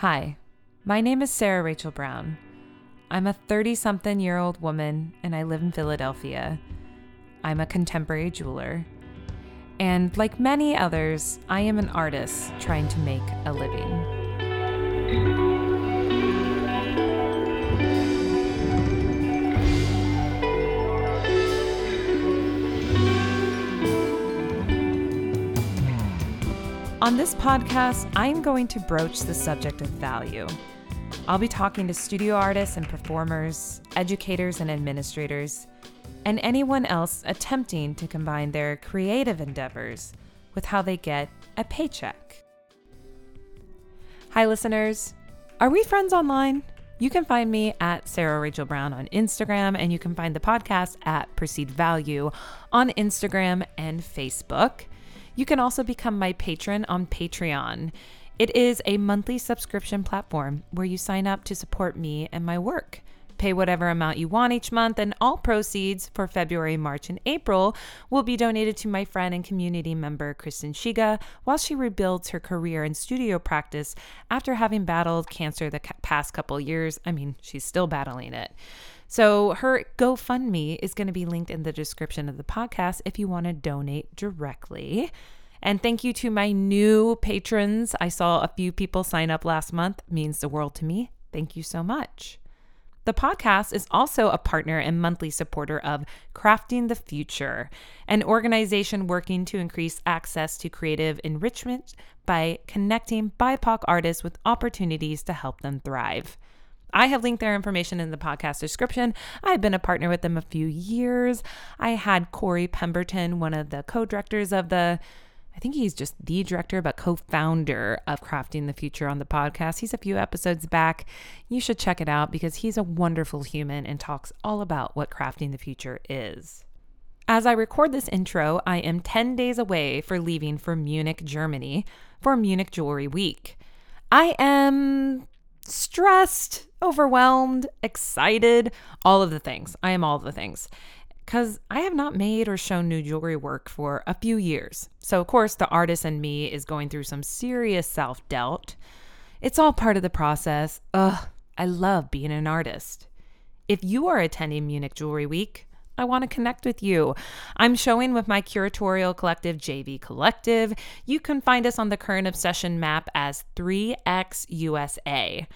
Hi, my name is Sarah Rachel Brown. I'm a 30 something year old woman and I live in Philadelphia. I'm a contemporary jeweler. And like many others, I am an artist trying to make a living. On this podcast, I'm going to broach the subject of value. I'll be talking to studio artists and performers, educators and administrators, and anyone else attempting to combine their creative endeavors with how they get a paycheck. Hi, listeners. Are we friends online? You can find me at Sarah Rachel Brown on Instagram, and you can find the podcast at Perceived Value on Instagram and Facebook. You can also become my patron on Patreon. It is a monthly subscription platform where you sign up to support me and my work. Pay whatever amount you want each month, and all proceeds for February, March, and April will be donated to my friend and community member, Kristen Shiga, while she rebuilds her career in studio practice after having battled cancer the past couple years. I mean, she's still battling it. So her GoFundMe is going to be linked in the description of the podcast if you want to donate directly. And thank you to my new patrons. I saw a few people sign up last month. It means the world to me. Thank you so much. The podcast is also a partner and monthly supporter of Crafting the Future, an organization working to increase access to creative enrichment by connecting BIPOC artists with opportunities to help them thrive. I have linked their information in the podcast description. I've been a partner with them a few years. I had Corey Pemberton, one of the co directors of the, I think he's just the director, but co founder of Crafting the Future on the podcast. He's a few episodes back. You should check it out because he's a wonderful human and talks all about what Crafting the Future is. As I record this intro, I am 10 days away for leaving for Munich, Germany for Munich Jewelry Week. I am stressed, overwhelmed, excited, all of the things. I am all of the things. Because I have not made or shown new jewelry work for a few years. So, of course, the artist in me is going through some serious self doubt. It's all part of the process. Ugh, I love being an artist. If you are attending Munich Jewelry Week, I want to connect with you. I'm showing with my curatorial collective, JV Collective. You can find us on the current obsession map as 3X USA.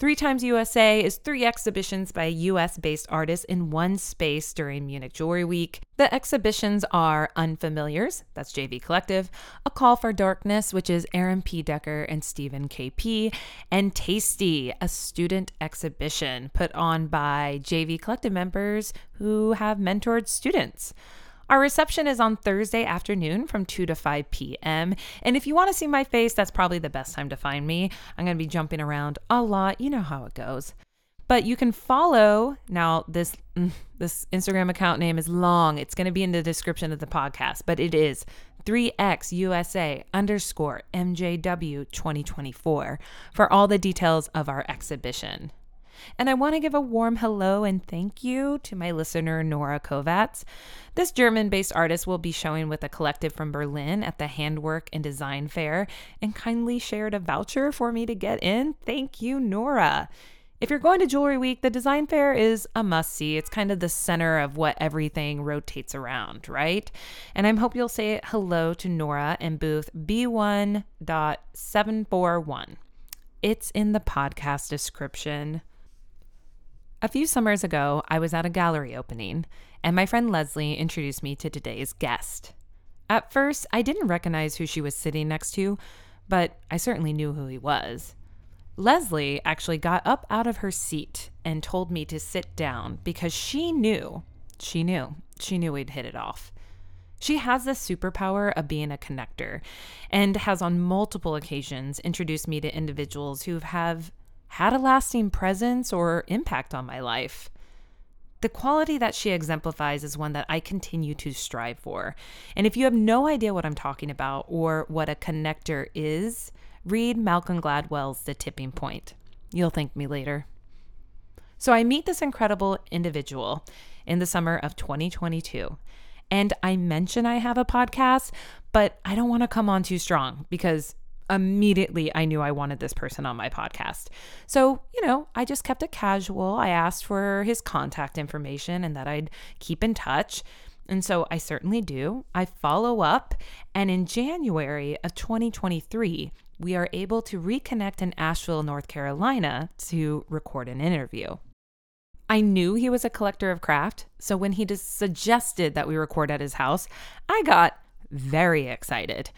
Three Times USA is three exhibitions by US based artists in one space during Munich Jewelry Week. The exhibitions are Unfamiliars, that's JV Collective, A Call for Darkness, which is Aaron P. Decker and Stephen KP, and Tasty, a student exhibition put on by JV Collective members who have mentored students. Our reception is on Thursday afternoon from 2 to 5 p.m. And if you want to see my face, that's probably the best time to find me. I'm going to be jumping around a lot. You know how it goes. But you can follow now this mm, this Instagram account name is long. It's going to be in the description of the podcast, but it is 3xusa underscore MJW 2024 for all the details of our exhibition. And I want to give a warm hello and thank you to my listener, Nora Kovats. This German based artist will be showing with a collective from Berlin at the Handwerk and Design Fair and kindly shared a voucher for me to get in. Thank you, Nora. If you're going to Jewelry Week, the design fair is a must see. It's kind of the center of what everything rotates around, right? And I hope you'll say hello to Nora in booth B1.741. It's in the podcast description. A few summers ago, I was at a gallery opening, and my friend Leslie introduced me to today's guest. At first, I didn't recognize who she was sitting next to, but I certainly knew who he was. Leslie actually got up out of her seat and told me to sit down because she knew, she knew, she knew we'd hit it off. She has the superpower of being a connector and has on multiple occasions introduced me to individuals who have had a lasting presence or impact on my life. The quality that she exemplifies is one that I continue to strive for. And if you have no idea what I'm talking about or what a connector is, read Malcolm Gladwell's The Tipping Point. You'll thank me later. So I meet this incredible individual in the summer of 2022. And I mention I have a podcast, but I don't want to come on too strong because immediately I knew I wanted this person on my podcast. So, you know, I just kept it casual. I asked for his contact information and that I'd keep in touch. And so I certainly do. I follow up. And in January of 2023, we are able to reconnect in Asheville, North Carolina to record an interview. I knew he was a collector of craft, so when he suggested that we record at his house, I got very excited.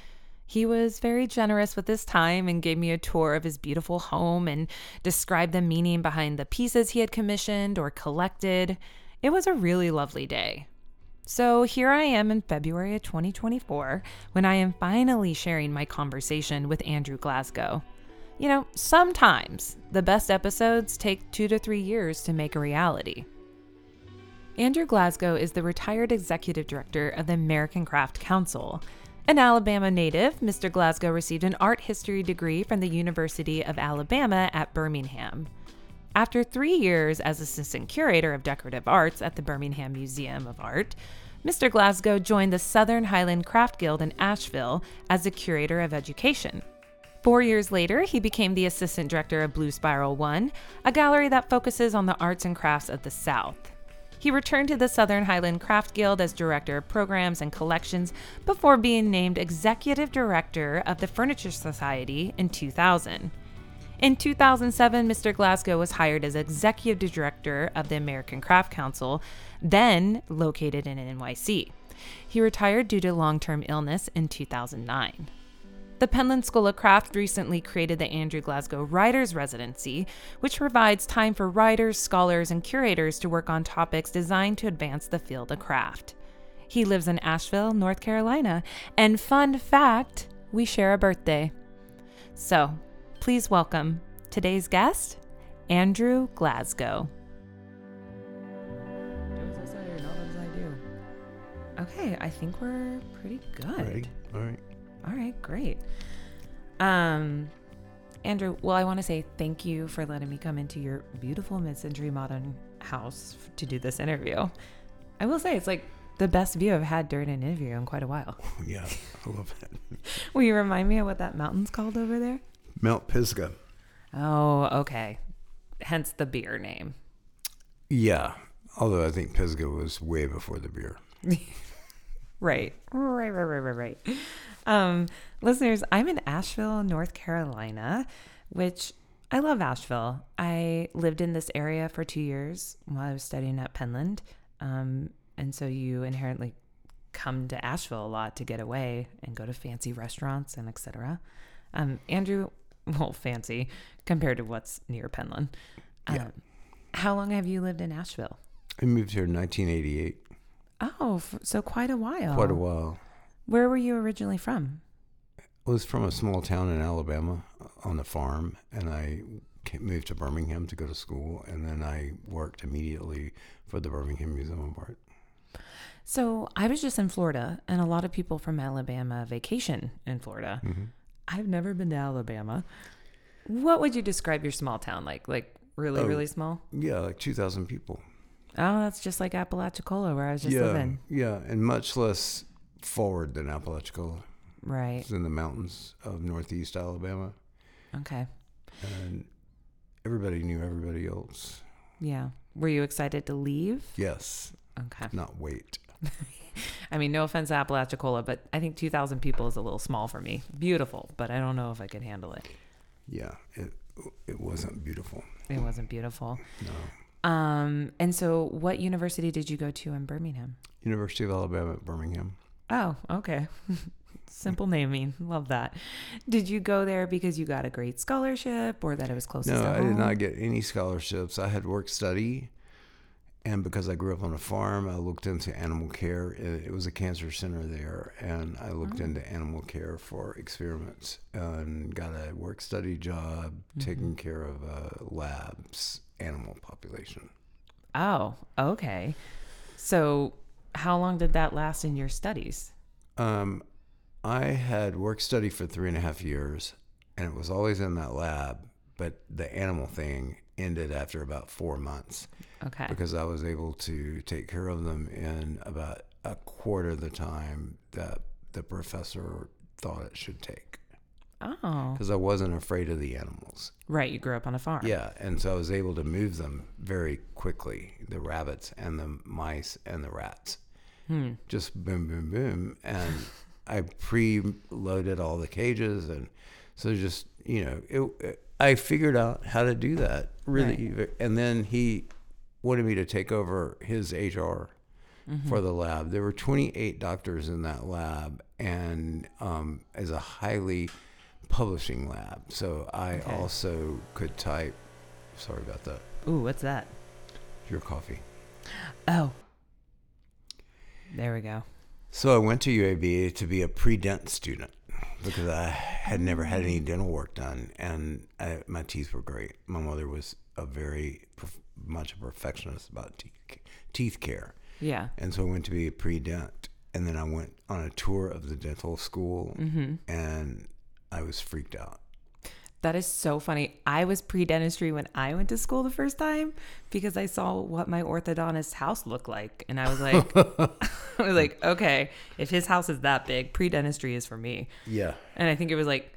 He was very generous with his time and gave me a tour of his beautiful home and described the meaning behind the pieces he had commissioned or collected. It was a really lovely day. So here I am in February of 2024 when I am finally sharing my conversation with Andrew Glasgow. You know, sometimes the best episodes take two to three years to make a reality. Andrew Glasgow is the retired executive director of the American Craft Council. An Alabama native, Mr. Glasgow received an art history degree from the University of Alabama at Birmingham. After three years as assistant curator of decorative arts at the Birmingham Museum of Art, Mr. Glasgow joined the Southern Highland Craft Guild in Asheville as a curator of education. Four years later, he became the assistant director of Blue Spiral One, a gallery that focuses on the arts and crafts of the South. He returned to the Southern Highland Craft Guild as director of programs and collections before being named executive director of the Furniture Society in 2000. In 2007, Mr. Glasgow was hired as executive director of the American Craft Council, then located in NYC. He retired due to long term illness in 2009. The Penland School of Craft recently created the Andrew Glasgow Writers Residency, which provides time for writers, scholars, and curators to work on topics designed to advance the field of craft. He lives in Asheville, North Carolina, and fun fact, we share a birthday. So, please welcome today's guest, Andrew Glasgow. I say, not as I do. okay, I think we're pretty good. All right. All right. All right, great. Um, Andrew, well, I want to say thank you for letting me come into your beautiful mid-century modern house to do this interview. I will say it's like the best view I've had during an interview in quite a while. Yeah, I love that. Will you remind me of what that mountain's called over there? Mount Pisgah. Oh, okay. Hence the beer name. Yeah, although I think Pisgah was way before the beer. Right. Right, right, right, right, right. Um, listeners, I'm in Asheville, North Carolina, which I love Asheville. I lived in this area for two years while I was studying at Penland. Um, and so you inherently come to Asheville a lot to get away and go to fancy restaurants and etc. Um, Andrew, well, fancy compared to what's near Penland. Um, Yeah. How long have you lived in Asheville? I moved here in 1988. Oh, so quite a while. Quite a while. Where were you originally from? I was from a small town in Alabama uh, on a farm, and I moved to Birmingham to go to school, and then I worked immediately for the Birmingham Museum of Art. So I was just in Florida, and a lot of people from Alabama vacation in Florida. Mm-hmm. I've never been to Alabama. What would you describe your small town like? Like really, Oh. really small? Yeah, like 2,000 people. Oh, that's just like Apalachicola, where I was just yeah, living. yeah, and much less forward than Apalachicola. Right. It's in the mountains of northeast Alabama, Okay. and everybody knew everybody else. Yeah. Were you excited to leave? Yes, Okay. not wait. I mean, no offense to Apalachicola, but I think 2,000 people is a little small for me. Beautiful, but I don't know if I could handle it. Yeah, it it wasn't beautiful. It wasn't beautiful. No, Um, and so what university did you go to in Birmingham? University of Alabama at Birmingham. Oh, okay. Simple naming. Love that. Did you go there because you got a great scholarship or that it was closest No, to I did not get any scholarships. I had work study, and because I grew up on a farm, I looked into animal care. It was a cancer center there, and I looked Oh. into animal care for experiments and got a work study job taking care of uh, labs animal population. Oh, okay. So how long did that last in your studies? Um, I had work study for three and a half years, and it was always in that lab. But the animal thing ended after about four months Okay. because I was able to take care of them in about a quarter of the time that the professor thought it should take. Oh. because I wasn't afraid of the animals. Right. You grew up on a farm. Yeah, and so I was able to move them very quickly the rabbits and the mice and the rats. Hmm. Just boom, boom, boom. And I pre loaded all the cages. And so just, you know, it, it- I figured out how to do that really. And then he wanted me to take over his HR for the lab. There were 28 doctors in that lab, and um, as a highly publishing lab. So I Okay. also could type. Sorry about that. Ooh, what's that? Your coffee. Oh. There we go. So I went to UAB to be a pre-dent student because I had never had any mm. dental work done, and I, my teeth were great. My mother was a very prof- much a perfectionist about teeth teeth care, Yeah. and so I went to be a pre-dent, and then I went on a tour of the dental school, mm-hmm. and I was freaked out. That is so funny. I was pre dentistry when I went to school the first time because I saw what my orthodontist's house looked like. And I was like, I was like, okay, if his house is that big, pre dentistry is for me. Yeah. And I think it was like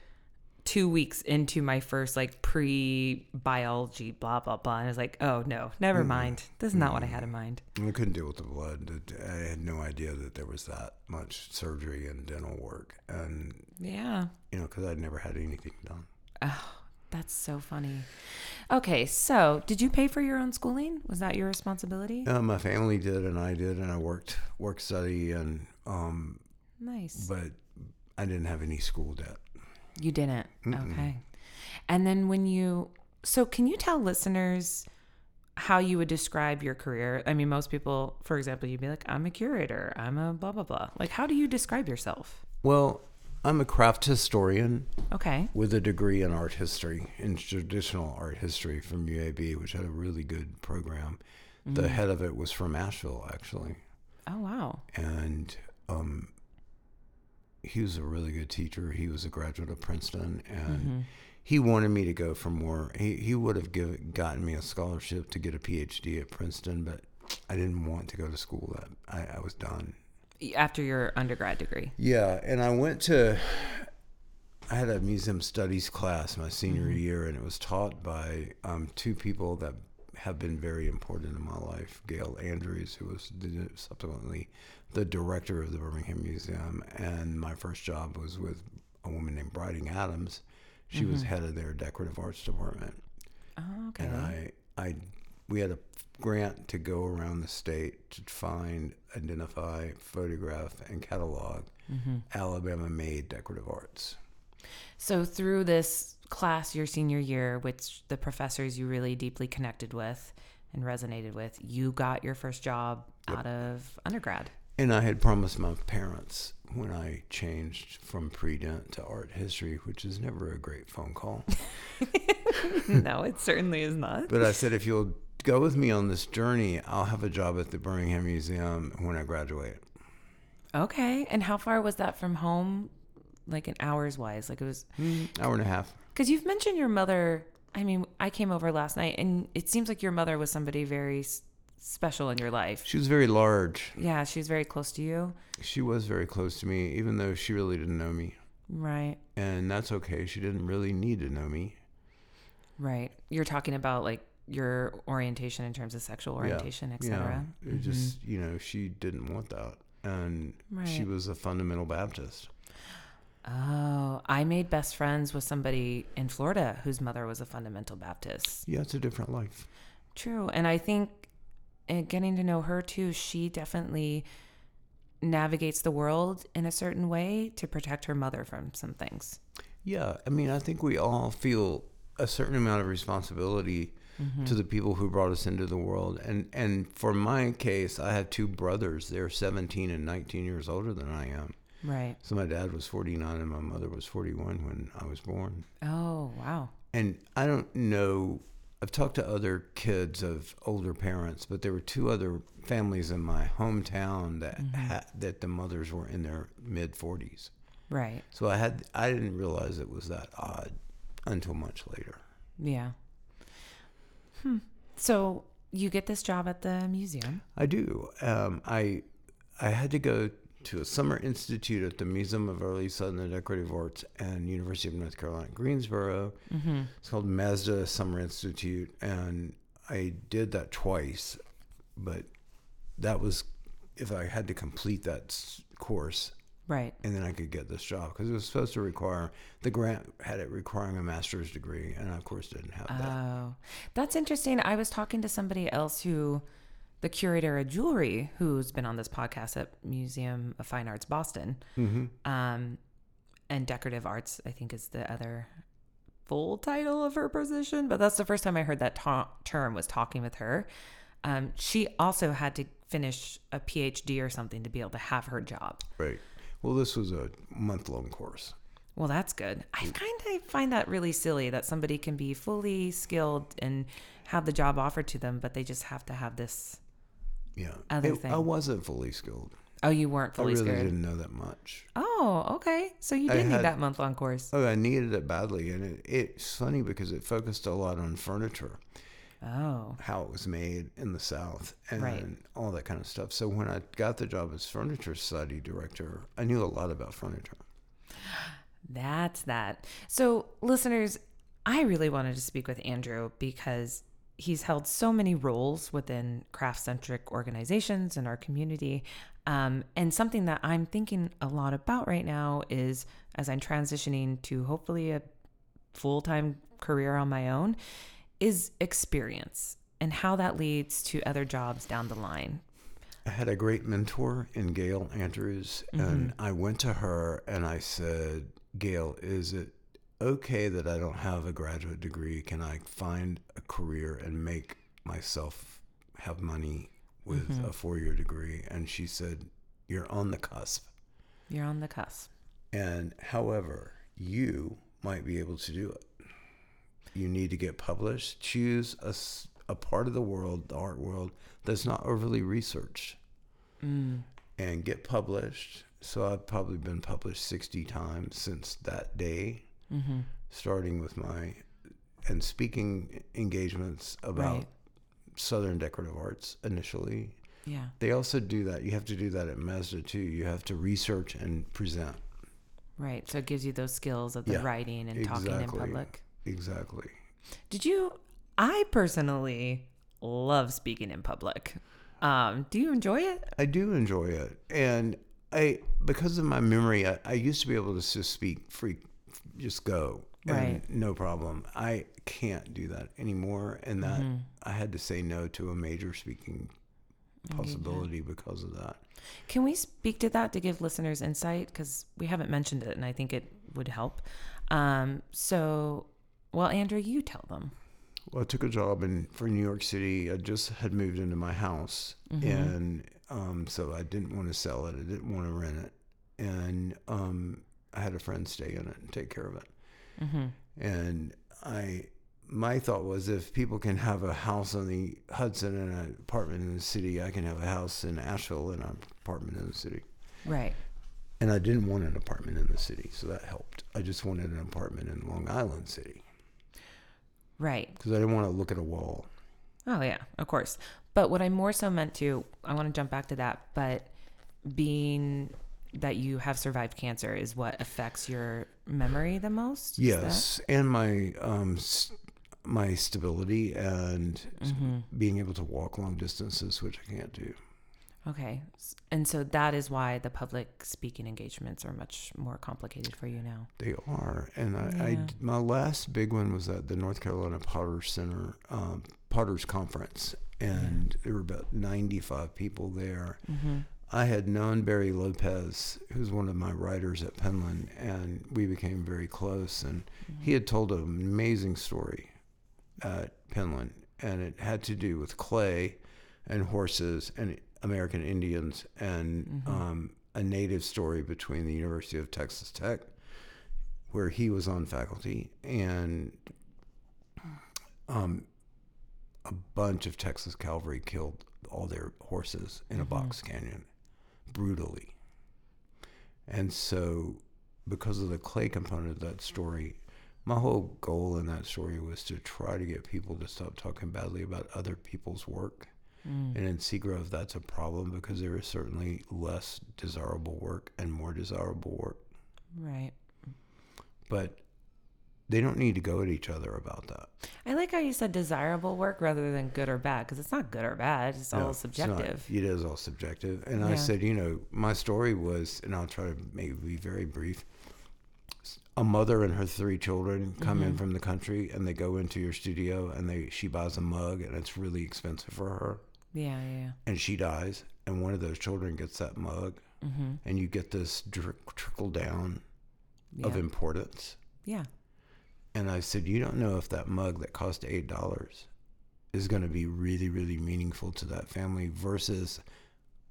two weeks into my first like pre biology, blah, blah, blah. And I was like, oh no, never mind. This is not what I had in mind. I couldn't deal with the blood. I had no idea that there was that much surgery and dental work, and Yeah. you know, because I'd never had anything done. Oh, that's so funny. Okay, so did you pay for your own schooling? Was that your responsibility? Uh, my family did, and I did, and I worked work study, and um, Nice. but I didn't have any school debt. You didn't. Okay. And then when you, so can you tell listeners how you would describe your career? I mean, most people, for example, you'd be like, I'm a curator, I'm a blah, blah, blah. Like, how do you describe yourself? Well, I'm a craft historian Okay. with a degree in art history, in traditional art history from UAB, which had a really good program. The head of it was from Asheville, actually. Oh, wow. and um, he was a really good teacher. He was a graduate of Princeton, and he wanted me to go for more. He he would have given gotten me a scholarship to get a PhD at Princeton, but I didn't want to go to school. That I, I was done. After your undergrad degree. Yeah, and I went to. I had a museum studies class my senior year, and it was taught by um, two people that have been very important in my life. Gail Andrews, who was subsequently the director of the Birmingham Museum, and my first job was with a woman named Bryding Adams. She was mm-hmm. head of their decorative arts department, Oh, okay. and I, I, we had a grant to go around the state to find, identify, photograph, and catalog mm-hmm. Alabama-made decorative arts. So through this class your senior year, which the professors you really deeply connected with and resonated with, you got your first job out of undergrad. And I had promised my parents when I changed from pre-dent to art history, which is never a great phone call. no, it certainly is not. But I said, if you'll go with me on this journey, I'll have a job at the Birmingham Museum when I graduate. Okay. And how far was that from home? Like in hours wise? Like it was mm, Hour and a half. Because you've mentioned your mother. I mean, I came over last night and it seems like your mother was somebody very s- special in your life. She was very large. Yeah, she was very close to you. She was very close to me, even though she really didn't know me. Right. And that's okay. She didn't really need to know me. Right. You're talking about like your orientation in terms of sexual orientation, etc. Yeah, it mm-hmm. just, you know, she didn't want that. And she was a fundamental Baptist. Oh, I made best friends with somebody in Florida whose mother was a fundamental Baptist. Yeah, it's a different life. True. And I think uh, getting to know her too, she definitely navigates the world in a certain way to protect her mother from some things. Yeah, I mean, I think we all feel a certain amount of responsibility to the people who brought us into the world. And and for my case, I have two brothers. They're 17 and 19 years older than I am. Right. So my dad was 49 and my mother was 41 when I was born. Oh, wow. And I don't know. I've talked to other kids of older parents, but there were two other families in my hometown that had, that the mothers were in their mid 40s. Right. So I had I didn't realize it was that odd until much later. Yeah. Hmm. So you get this job at the museum. I do. Um, I I had to go to a summer institute at the Museum of Early Southern Decorative Arts and University of North Carolina, Greensboro. Mm-hmm. It's called MESDA Summer Institute, and I did that twice, but that was if I had to complete that course, Right. and then I could get this job because it was supposed to require the grant had it requiring a master's degree, and I of course didn't have that. Oh, that's interesting. I was talking to somebody else who, the curator of jewelry, who's been on this podcast at Museum of Fine Arts Boston, Mm-hmm. um, and decorative arts, I think is the other full title of her position. But that's the first time I heard that ta- term. Was talking with her. Um, she also had to finish a PhD or something to be able to have her job. Right. Well, this was a month long course. Well, that's good. I kind of find that really silly that somebody can be fully skilled and have the job offered to them, but they just have to have this. Yeah. Other It- I wasn't fully skilled. Oh, you weren't fully skilled? I really skilled. didn't know that much. Oh, okay. So you I did need had- that month long course. Oh, I needed it badly, and it, it's funny because it focused a lot on furniture, Oh, how it was made in the South, and Right. all that kind of stuff. So when I got the job as furniture study director, I knew a lot about furniture. that's that. So, listeners, I really wanted to speak with Andrew because he's held so many roles within craft centric organizations in our community. Um, and something that I'm thinking a lot about right now is as I'm transitioning to hopefully a full time career on my own, is experience and how that leads to other jobs down the line. I had a great mentor in Gail Andrews, and I went to her and I said, Gail, is it okay that I don't have a graduate degree? Can I find a career and make myself have money with mm-hmm. a four year degree? And she said, You're on the cusp. You're on the cusp. And however, you might be able to do it. You need to get published. Choose a, a part of the world, the art world, that's not overly researched mm. and get published. So I've probably been published 60 times since that day, mm-hmm. starting with my and speaking engagements about Right. Southern decorative arts initially. Yeah. They also do that. You have to do that at MESDA too. You have to research and present. Right. So it gives you those skills of the Yeah, writing and talking in public. Exactly. Did you? I personally love speaking in public. Um, do you enjoy it? I do enjoy it, and I because of my memory, I, I used to be able to just speak free, just go, Right. no problem. I can't do that anymore, and that Mm-hmm. I had to say no to a major speaking possibility because of that. Can we speak to that to give listeners insight? Because we haven't mentioned it, and I think it would help. Um, so, well, Andrew, you tell them. Well, I took a job in for New York City. I just had moved into my house, and um, so I didn't want to sell it. I didn't want to rent it, and um, I had a friend stay in it and take care of it. Mm-hmm. And I, my thought was, if people can have a house on the Hudson and an apartment in the city, I can have a house in Asheville and an apartment in the city. Right. And I didn't want an apartment in the city, so that helped. I just wanted an apartment in Long Island City Right. because I didn't want to look at a wall. Oh yeah, of course. But what I'm more so meant to, I want to jump back to that, but being that you have survived cancer is what affects your memory the most. Yes, and my um, s- my stability and Mm-hmm. being able to walk long distances, which I can't do. Okay. And so that is why the public speaking engagements are much more complicated for you now. They are, and I, I Yeah. d- my last big one was at the North Carolina Potter Center um, Potters Conference, and there were about ninety five people there. Mm-hmm. I had known Barry Lopez, who's one of my writers at Penland, and we became very close. And he had told an amazing story at Penland, and it had to do with clay and horses and American Indians and um, a native story between the University of Texas Tech, where he was on faculty, and um, a bunch of Texas cavalry killed all their horses in a box canyon brutally. And so, because of the clay component of that story, my whole goal in that story was to try to get people to stop talking badly about other people's work mm. And in Seagrove, that's a problem because there is certainly less desirable work and more desirable work. Right. But they don't need to go at each other about that. I like how you said desirable work rather than good or bad because it's not good or bad. It's No, all it's not. subjective. it is all subjective. And I said, you know, my story was, and I'll try to maybe be very brief. A mother and her three children come Mm-hmm. in from the country, and they go into your studio, and they she buys a mug, and it's really expensive for her, Yeah, yeah, and she dies, and one of those children gets that mug. Mm-hmm. and you get this trickle down of importance. yeah. And I said, you don't know if that mug that cost eight dollars is going to be really, really meaningful to that family versus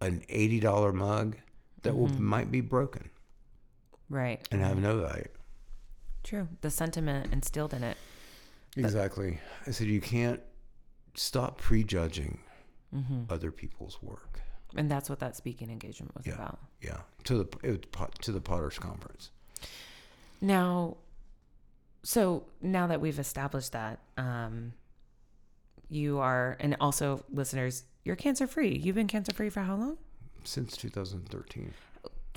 an eighty dollar mug that Mm-hmm. might be broken Right. and have no value. True. The sentiment instilled in it. Exactly. I said you can't stop prejudging Mm-hmm. other people's work. And that's what that speaking engagement was Yeah. about. Yeah, to the it to the Potter's conference. Now, so now that we've established that, um, you are, and also listeners, you're cancer free. You've been cancer free for how long? Since 2013.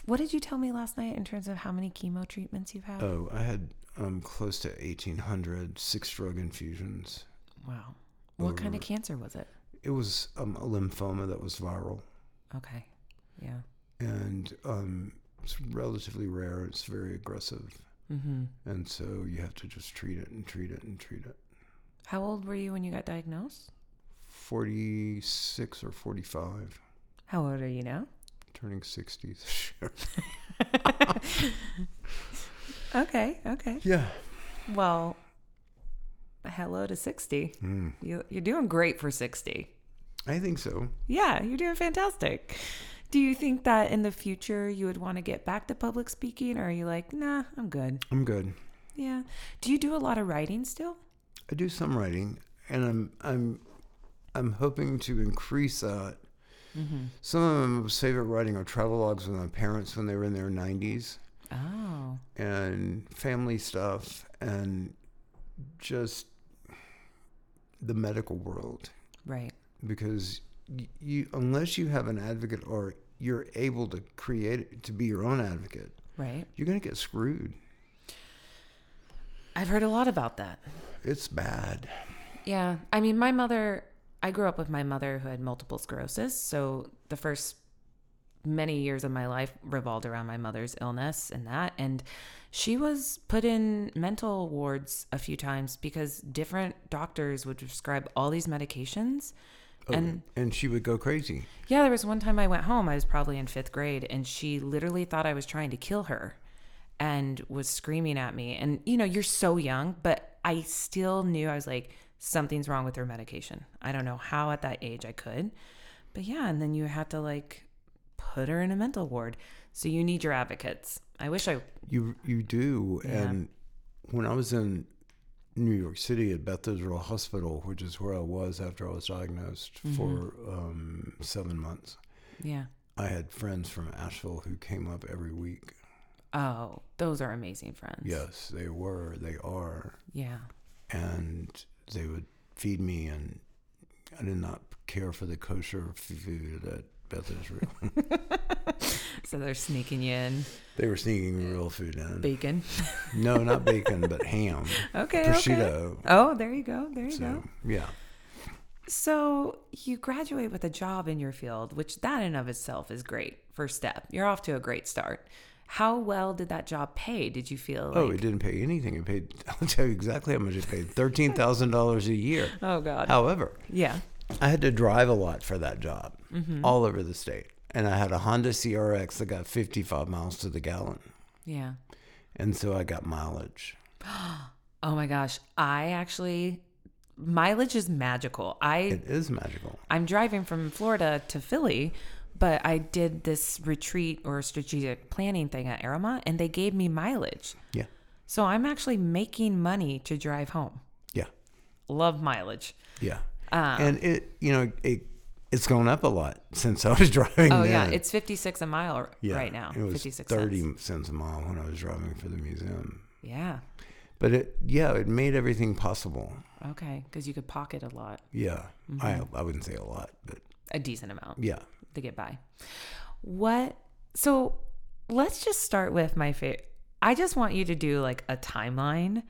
What did you tell me last night in terms of how many chemo treatments you've had? Oh, I had um, close to 1,800 six drug infusions. wow. What kind of cancer was it? It was um, a lymphoma that was viral. Okay. Yeah. and um, it's relatively rare. It's very aggressive, Mm-hmm. and so you have to just treat it and treat it and treat it. How old were you when you got diagnosed? Forty six or forty five, How old are you now? turning sixty this year. Okay. Okay. Yeah. Well, hello to 60. Mm, You, you're doing great for 60. I think so. Yeah, you're doing fantastic. Do you think that in the future you would want to get back to public speaking, or are you like, nah, I'm good? I'm good. Yeah. Do you do a lot of writing still? I do some writing, and I'm I'm I'm hoping to increase that. Mm-hmm. Some of my favorite writing are travelogues with my parents when they were in their 90s. Oh, and family stuff and just the medical world right. because you unless you have an advocate or you're able to create it to be your own advocate Right. you're going to get screwed I've heard a lot about that. it's bad Yeah. I mean, my mother, I grew up with my mother who had multiple sclerosis. So the first many years of my life revolved around my mother's illness and that. And she was put in mental wards a few times because different doctors would prescribe all these medications. And oh, and she would go crazy yeah, there was one time I went home, I was probably in fifth grade, and she literally thought I was trying to kill her and was screaming at me. And, you know, you're so young, but I still knew I was like, something's wrong with her medication. I don't know how at that age I could. But yeah, and then you had to like put her in a mental ward. So you need your advocates. I wish I, you you do Yeah. and when i was in new york city at beth israel hospital which is where i was after i was diagnosed Mm-hmm. for um, seven months yeah. i had friends from asheville who came up every week Oh, those are amazing friends. Yes, they were. They are. Yeah. And they would feed me, and I did not care for the kosher food at Beth Israel. So they're sneaking you in they were sneaking real food in. bacon. No, not bacon, but ham, okay. Okay. prosciutto. Oh, there you go. There you go. Yeah, So you graduate with a job in your field, which that in of itself is great. First step. You're off to a great start. How well did that job pay? Did you feel like oh, it didn't pay anything. It paid. I'll tell you exactly how much it paid. Thirteen thousand dollars a year. Oh god. However, Yeah. I had to drive a lot for that job, Mm-hmm. all over the state, and I had a Honda CRX that got fifty-five miles to the gallon, Yeah. and so I got mileage. Oh my gosh. I actually mileage is magical. I It is magical. I'm driving from Florida to Philly, but I did this retreat or strategic planning thing at Arrowmont and they gave me mileage. Yeah, So I'm actually making money to drive home. yeah, Love mileage. yeah. Um, and it, you know, it it's gone up a lot since I was driving. Oh yeah, it's 56 a mile Yeah, right now. It was 56 thirty cents. cents a mile when I was driving for the museum. Yeah. But it, yeah, it made everything possible. Okay, because you could pocket a lot, Yeah, I mm-hmm. I wouldn't say a lot, but a decent amount yeah. to get by. What? So let's just start with my favorite. I just want you to do like a timeline,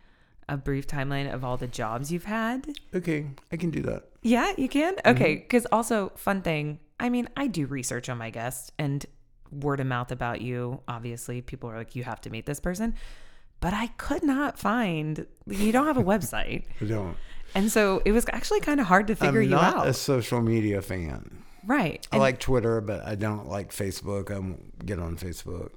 a brief timeline of all the jobs you've had. Okay, I can do that. Yeah, you can? Mm-hmm. Okay. Because also, fun thing, I mean, I do research on my guests and word of mouth about you. Obviously, people are like, you have to meet this person. But I could not find, you don't have a website. I don't. And so it was actually kind of hard to figure I'm you not out. a social media fan. right. I And, like Twitter, but I don't like Facebook. I won't get on Facebook.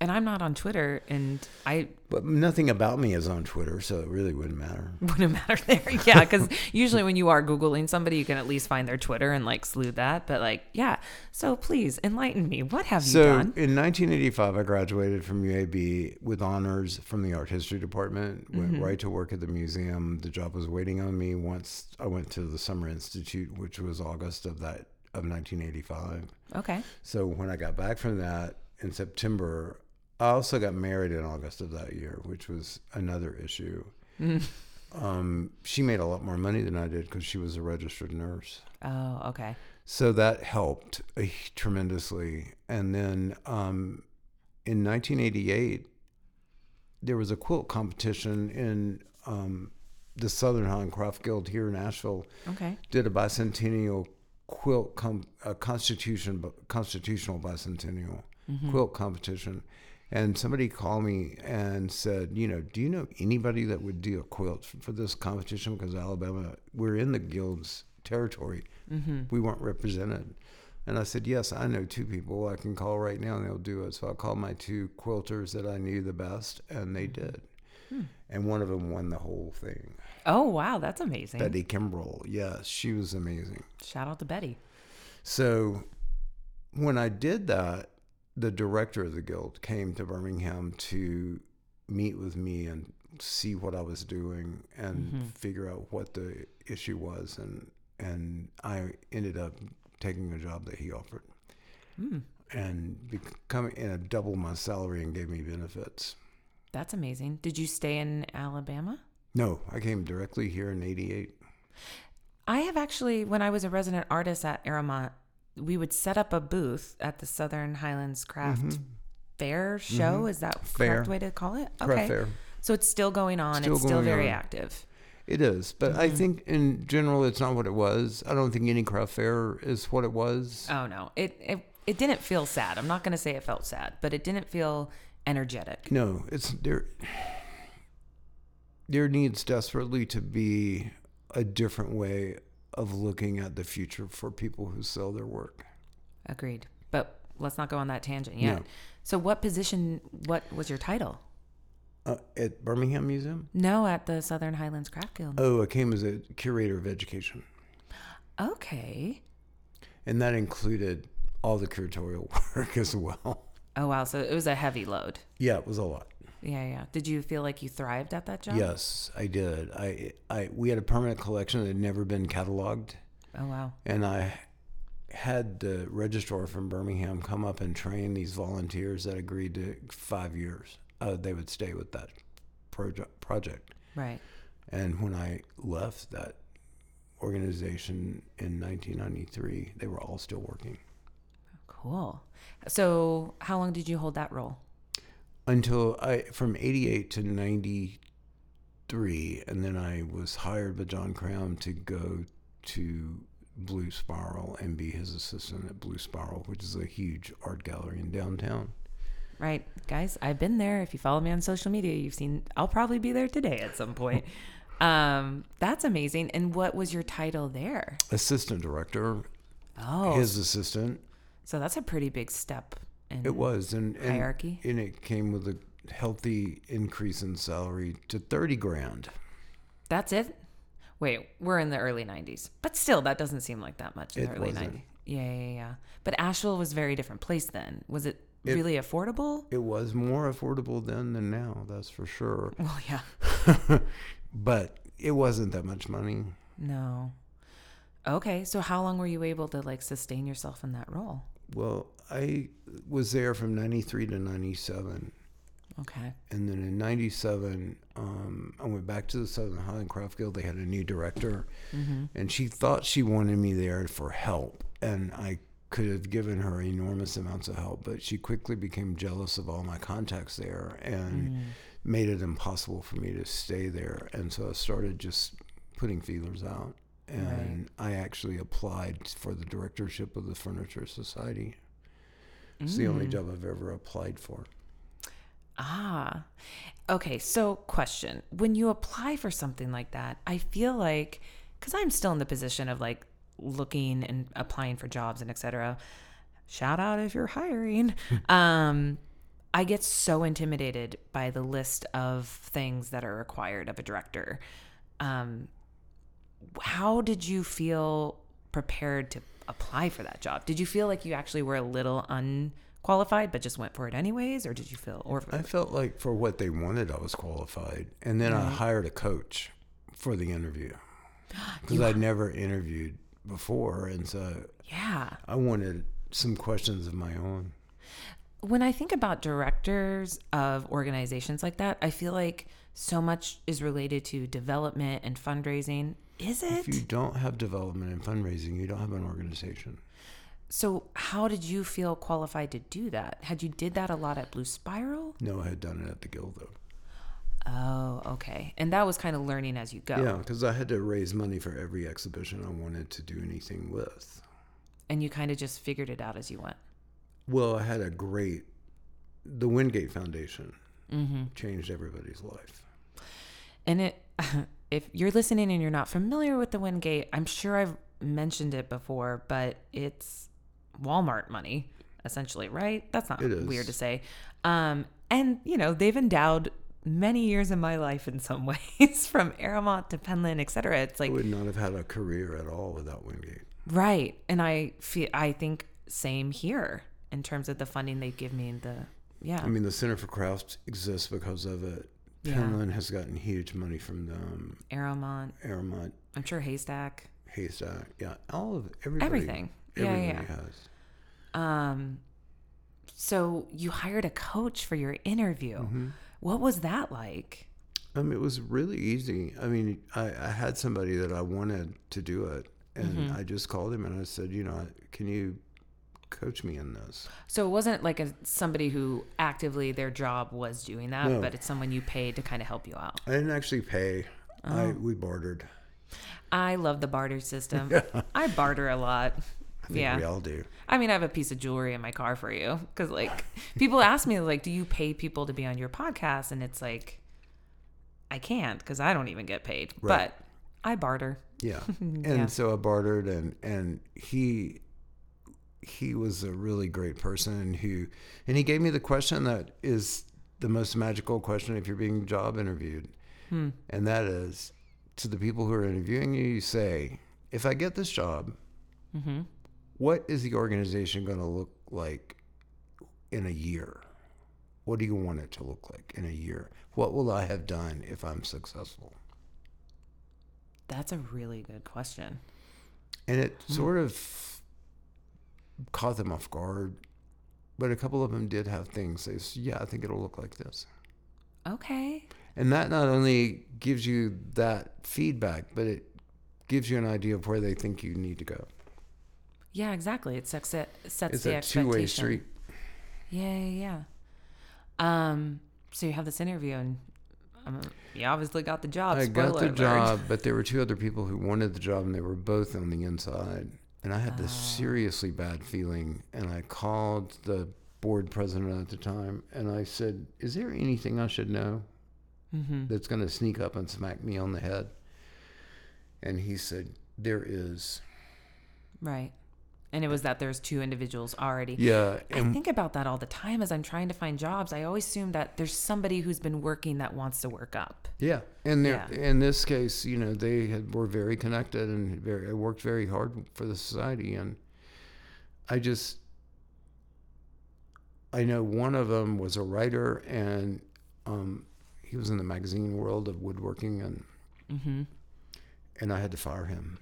And I'm not on Twitter and I But nothing about me is on Twitter, so it really wouldn't matter. wouldn't matter there. Yeah. Because usually when you are Googling somebody, you can at least find their Twitter and like sleuth that. But like, yeah. So please enlighten me. What have you done? So in 1985, I graduated from UAB with honors from the art history department. Went Mm-hmm. right to work at the museum. The job was waiting on me once I went to the summer institute, which was August of that of 1985. Okay. So when I got back from that in September, I also got married in August of that year, which was another issue. Um, she made a lot more money than I did because she was a registered nurse. Oh, okay. So that helped uh, tremendously. And then um, in 1988, there was a quilt competition in um, the Southern Highland Craft Guild here in Asheville. Okay. Did a bicentennial quilt com- a constitution constitutional bicentennial quilt competition, and somebody called me and said, you know, do you know anybody that would do a quilt for this competition? Because Alabama, we're in the guild's territory, mm-hmm. we weren't represented. And I said, yes, I know two people I can call right now and they'll do it. So I called my two quilters that I knew the best, and they mm-hmm. did. Hmm. And one of them won the whole thing. Oh, wow. That's amazing. Betty Kimbrell, yes, she was amazing. Shout out to Betty. So when I did that, the director of the guild came to Birmingham to meet with me and see what I was doing and mm-hmm. figure out what the issue was and and I ended up taking a job that he offered mm. and becoming and it doubled my salary and gave me benefits. That's amazing. Did you stay in Alabama? No, I came directly here in '88. I have actually, when I was a resident artist at Arrowmont, we would set up a booth at the Southern Highlands Craft Fair show. Is that Mm-hmm. Fair. correct way to call it? Craft fair. So it's still going on. Still it's still very on. active. It is, but I think in general it's not what it was. I don't think any craft fair is what it was. Oh no, it it it didn't feel sad. I'm not going to say it felt sad, but it didn't feel energetic. No, it's there. There needs desperately to be a different way of looking at the future for people who sell their work. Agreed. But let's not go on that tangent yet. No. So what position? What was your title? Uh, at Birmingham Museum? No, at the Southern Highlands Craft Guild. Oh, I came as a curator of education, Okay. and that included all the curatorial work as well. Oh wow, so it was a heavy load. Yeah, it was a lot. Yeah, yeah. Did you feel like you thrived at that job? Yes, I did. I, I, we had a permanent collection that had never been cataloged. Oh wow. And I had the registrar from Birmingham come up and train these volunteers that agreed to five years. Uh, they would stay with that project. Project. Right. And when I left that organization in 1993, they were all still working Cool. So how long did you hold that role? Until I from 88 to 93, and then I was hired by John Cram to go to Blue Spiral and be his assistant at Blue Spiral, which is a huge art gallery in downtown. Right, guys. I've been there. If you follow me on social media, you've seen. I'll probably be there today at some point. um, that's amazing. And what was your title there? Assistant director, Oh, his assistant. so that's a pretty big step. In, It was, and, and Hierarchy? and it came with a healthy increase in salary to 30 grand. That's it. Wait, we're in the early '90s, but still, that doesn't seem like that much in It the early wasn't. '90s. Yeah, yeah, yeah. But Asheville was a very different place then. Was it, It- really affordable? It was more affordable then than now, that's for sure. Well, yeah. but it wasn't that much money. No. Okay, so how long were you able to like sustain yourself in that role? Well, I was there from 93 to 97. Okay. And then in '97, um, I went back to the Southern Highland Craft Guild. They had a new director, Mm-hmm. and she thought she wanted me there for help, and I could have given her enormous amounts of help, but she quickly became jealous of all my contacts there and Mm. made it impossible for me to stay there. And so I started just putting feelers out. And I actually applied for the directorship of the Furniture Society. It's the Mm. only job I've ever applied for. Ah. Okay, so question. When you apply for something like that, I feel like cuz I'm still in the position of like looking and applying for jobs and etc. Shout out if you're hiring. um I get so intimidated by the list of things that are required of a director. Um how did you feel prepared to apply for that job? Did you feel like you actually were a little unqualified but just went for it anyways or did you feel or I felt like for what they wanted, I was qualified. And then I hired a coach for the interview because I'd never interviewed before. And so yeah. I wanted some questions of my own. when I think about directors of organizations like that, I feel like so much is related to development and fundraising. Is it? If you don't have development and fundraising, you don't have an organization. So how did you feel qualified to do that? Had you did that a lot at Blue Spiral? No, I had done it at the Guild though. Oh, okay. And that was kind of learning as you go. Yeah, because I had to raise money for every exhibition I wanted to do anything with. And you kind of just figured it out as you went. Well, I had a great, the Windgate Foundation Mm-hmm. changed everybody's life. And it, if you're listening and you're not familiar with the Windgate, I'm sure I've mentioned it before, but it's Walmart money, essentially, right? That's not weird to say. Um, and you know, they've endowed many years of my life in some ways, from Arrowmont to Penland, et cetera. It's like I would not have had a career at all without Windgate. right, and I feel I think same here in terms of the funding they give me. The yeah, I mean, the Center for Crafts exists because of it. Yeah. Penland has gotten huge money from them. Arrowmont. Arrowmont, I'm sure Haystack. Haystack, yeah, all of everybody. Everything. Yeah, Everybody yeah. has. Um, so you hired a coach for your interview. Mm-hmm. What was that like? Um, it was really easy. I mean, I, I had somebody that I wanted to do it, and Mm-hmm. I just called him and I said, you know, can you coach me in those. So it wasn't like a somebody who actively their job was doing that, No. but it's someone you paid to kind of help you out. I didn't actually pay. I Oh. we bartered. I love the barter system. I barter a lot. I think yeah. we all do. I mean, I have a piece of jewelry in my car for you because, like, people ask me, like, do you pay people to be on your podcast? And it's like, I can't because I don't even get paid. Right. But I barter. Yeah. And Yeah. so I bartered and and he he was a really great person who and he gave me the question that is the most magical question if you're being job interviewed. Hmm. And that is to the people who are interviewing you, you say, if I get this job, Mm-hmm. what is the organization going to look like in a year? What do you want it to look like in a year? What will I have done if I'm successful? That's a really good question. And it Hmm. sort of caught them off guard. But a couple of them did have things. They said, yeah, I think it'll look like this. Okay. And that not only gives you that feedback, but it gives you an idea of where they think you need to go. Yeah, exactly. It sets it sets It's the a expectation. two way street. Yeah, yeah, yeah. Um. So you have this interview, and um, you obviously got the job. I got the alert. job, but there were two other people who wanted the job, and they were both on the inside. And I had this Ah. seriously bad feeling. And I called the board president at the time, and I said, "Is there anything I should know Mm-hmm. that's going to sneak up and smack me on the head?" And he said, "There is." Right. And it was that there's two individuals already. Yeah, I think about that all the time as I'm trying to find jobs. I always assume that there's somebody who's been working that wants to work up. Yeah, and Yeah. in this case, you know, they had, were very connected and very worked very hard for the society, and I just, I know one of them was a writer, and um, he was in the magazine world of woodworking, and Mm-hmm. and I had to fire him.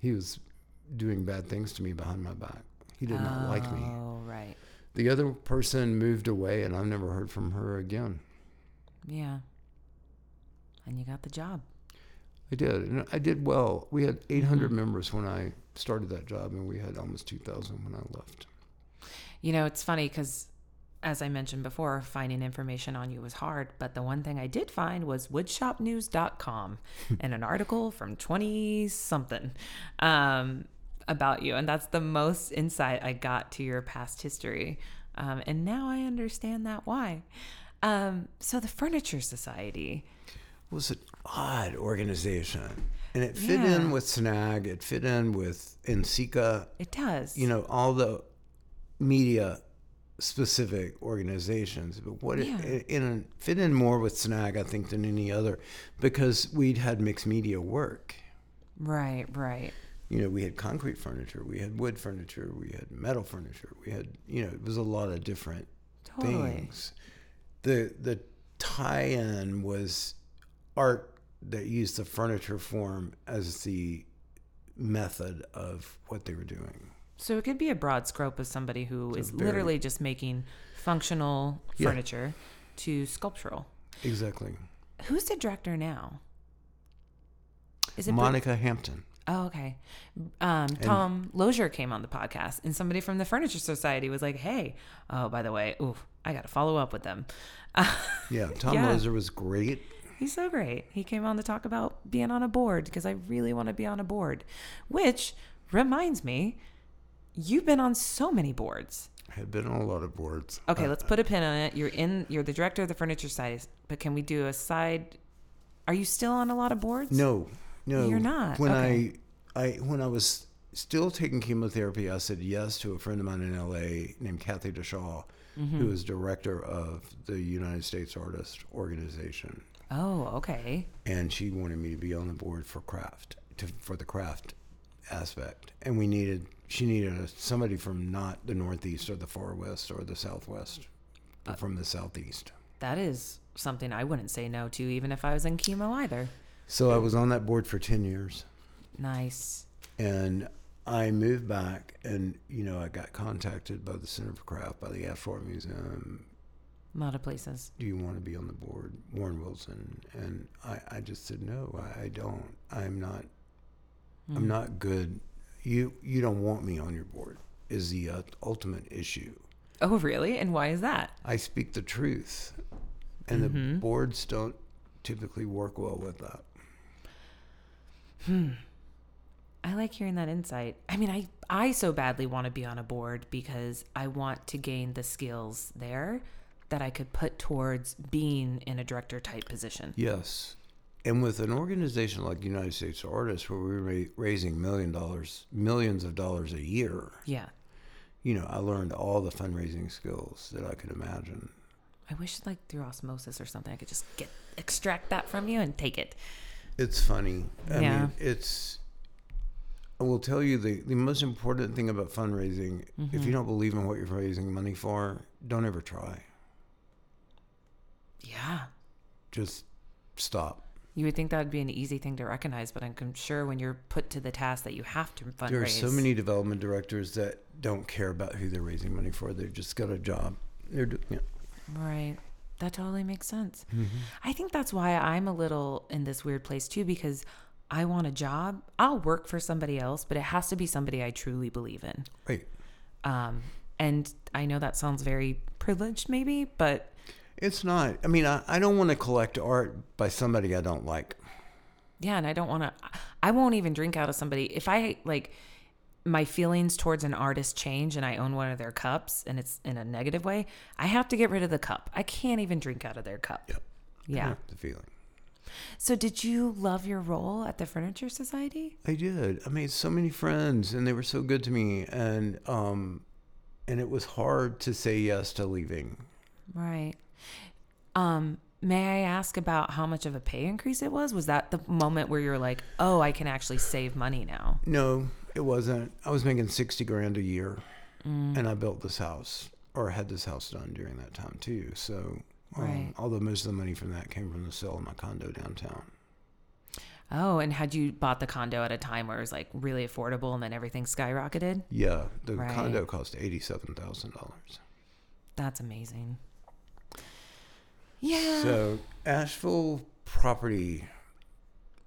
He was doing bad things to me behind my back. He did not like me. Oh, right. The other person moved away, and I've never heard from her again. Yeah. And you got the job. I did, and I did well. We had 800 members when I started that job, and we had almost 2,000 when I left. You know, it's funny because, as I mentioned before, finding information on you was hard. But the one thing I did find was woodshopnews.com and an article from 20 something um, about you. And that's the most insight I got to your past history. Um, and now I understand that why. Um, so, the Furniture Society. was an odd organization, and it fit Yeah. in with SNAG. It fit in with NCECA. It does. You know, all the media specific organizations. But what Yeah. it, in a, fit in more with SNAG, I think, than any other, because we'd had mixed media work. Right, right. You know, we had concrete furniture, we had wood furniture, we had metal furniture, we had, you know, it was a lot of different Totally. things. The the tie-in was art that used the furniture form as the method of what they were doing. So it could be a broad scope of somebody who is very- literally just making functional Yeah. furniture to sculptural. Exactly. Who's the director now? Is it Monica Hampton. Oh, okay. Um, Tom Loeser came on the podcast, and somebody from the Furniture Society was like, "Hey, oh, by the way, ooh, I got to follow up with them." Yeah, Tom Yeah. Loeser was great. He's so great. He came on to talk about being on a board because I really want to be on a board. Which reminds me, you've been on so many boards. I've been on a lot of boards. Okay, Uh, let's put a pin on it. You're in. You're the director of the Furniture Society, but can we do a side? Are you still on a lot of boards? No, no, You're not? When Okay. I, I, when I was still taking chemotherapy, I said yes to a friend of mine in L.A. named Kathy DeShaw, Mm-hmm. who is director of the United States Artist Organization, Oh, okay. and she wanted me to be on the board for craft, to, for the craft aspect, and we needed, she needed a, somebody from not the Northeast or the Far West or the Southwest, Uh, from the Southeast. That is something I wouldn't say no to, even if I was in chemo either. So I was on that board for ten years. Nice. and I moved back, and you know, I got contacted by the Center for Craft, by the Ashford Museum. A lot of places. Do you want to be on the board, Warren Wilson? And I, I just said no, I, I don't. I'm not. I'm not good. You you don't want me on your board. Is the uh, ultimate issue. Oh, really? And why is that? I speak the truth, and the boards don't typically work well with that. Hmm. I like hearing that insight. I mean, I I so badly want to be on a board because I want to gain the skills there that I could put towards being in a director type position. Yes. And with an organization like United States Artists, where we're raising million dollars, millions of dollars a year, Yeah. you know, I learned all the fundraising skills that I could imagine. I wish like through osmosis or something I could just get extract that from you and take it. It's funny. I Yeah. mean, it's. I will tell you the, the most important thing about fundraising if you mm-hmm. don't believe in what you're raising money for, don't ever try. Yeah. Just stop. You would think that would be an easy thing to recognize, but I'm sure when you're put to the task that you have to fundraise. There are so many development directors that don't care about who they're raising money for. They've just got a job. They're doing it. Right. That totally makes sense. I think that's why I'm a little in this weird place too, because I want a job. I'll work for somebody else, but it has to be somebody I truly believe in. Right. Um, and I know that sounds very privileged, maybe, but It's not. I mean, I, I don't want to collect art by somebody I don't like. yeah, and I don't want to, I won't even drink out of somebody. If I like, my feelings towards an artist change and I own one of their cups and it's in a negative way, I have to get rid of the cup. I can't even drink out of their cup. Yep. Yeah. The feeling. So, did you love your role at the Furniture Society? I did. I made so many friends, and they were so good to me, and um, and it was hard to say yes to leaving. Right. Um, may I ask about how much of a pay increase it was? Was that the moment where you're like, "Oh, I can actually save money now"? No, it wasn't. I was making sixty grand a year, and I built this house, or had this house done during that time too. So, um, Right. although most of the money from that came from the sale of my condo downtown. Oh, and had you bought the condo at a time where it was like really affordable and then everything skyrocketed? Yeah, the Right. condo cost eighty-seven thousand dollars. That's amazing. Yeah. So Asheville property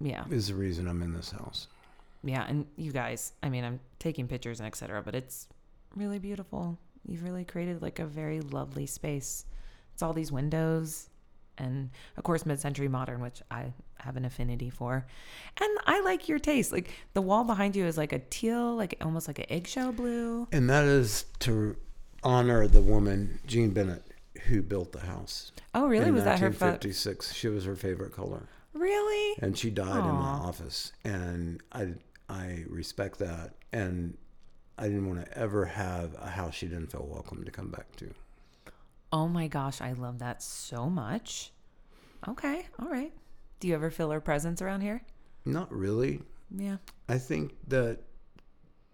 yeah. is the reason I'm in this house. Yeah, and you guys, I mean, I'm taking pictures and etc., but it's really beautiful. You've really created like a very lovely space. It's all these windows and of course mid-century modern, which I have an affinity for. And I like your taste. Like the wall behind you is like a teal, like almost like an eggshell blue. And that is to honor the woman Jean Bennett who built the house. Oh, really? in Was that her? Fo- 1956. she was her favorite color. really? and she died in my office and i i respect that and i didn't want to ever have a house she didn't feel welcome to come back to Oh my gosh, I love that so much. Okay, all right. Do you ever feel her presence around here? not really Yeah. i think that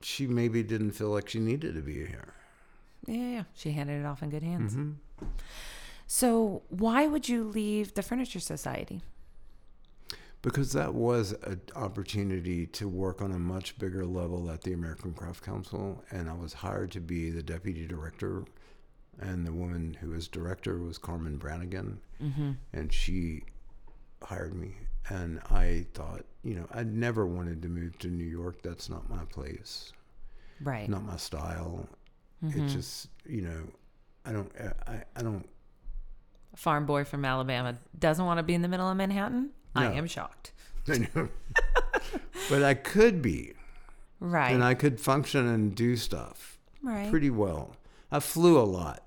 she maybe didn't feel like she needed to be here Yeah, yeah. She handed it off in good hands. hmm So, why would you leave the Furniture Society? Because that was an opportunity to work on a much bigger level at the american craft council and i was hired to be the deputy director and the woman who was director was carmen Branagan Mm-hmm. and she hired me and i thought you know i never wanted to move to new york that's not my place Right. not my style Mhm. it just you know i don't i, I don't Farm boy from Alabama doesn't want to be in the middle of Manhattan. I am shocked. I know. but i could be Right. and i could function and do stuff right. pretty well i flew a lot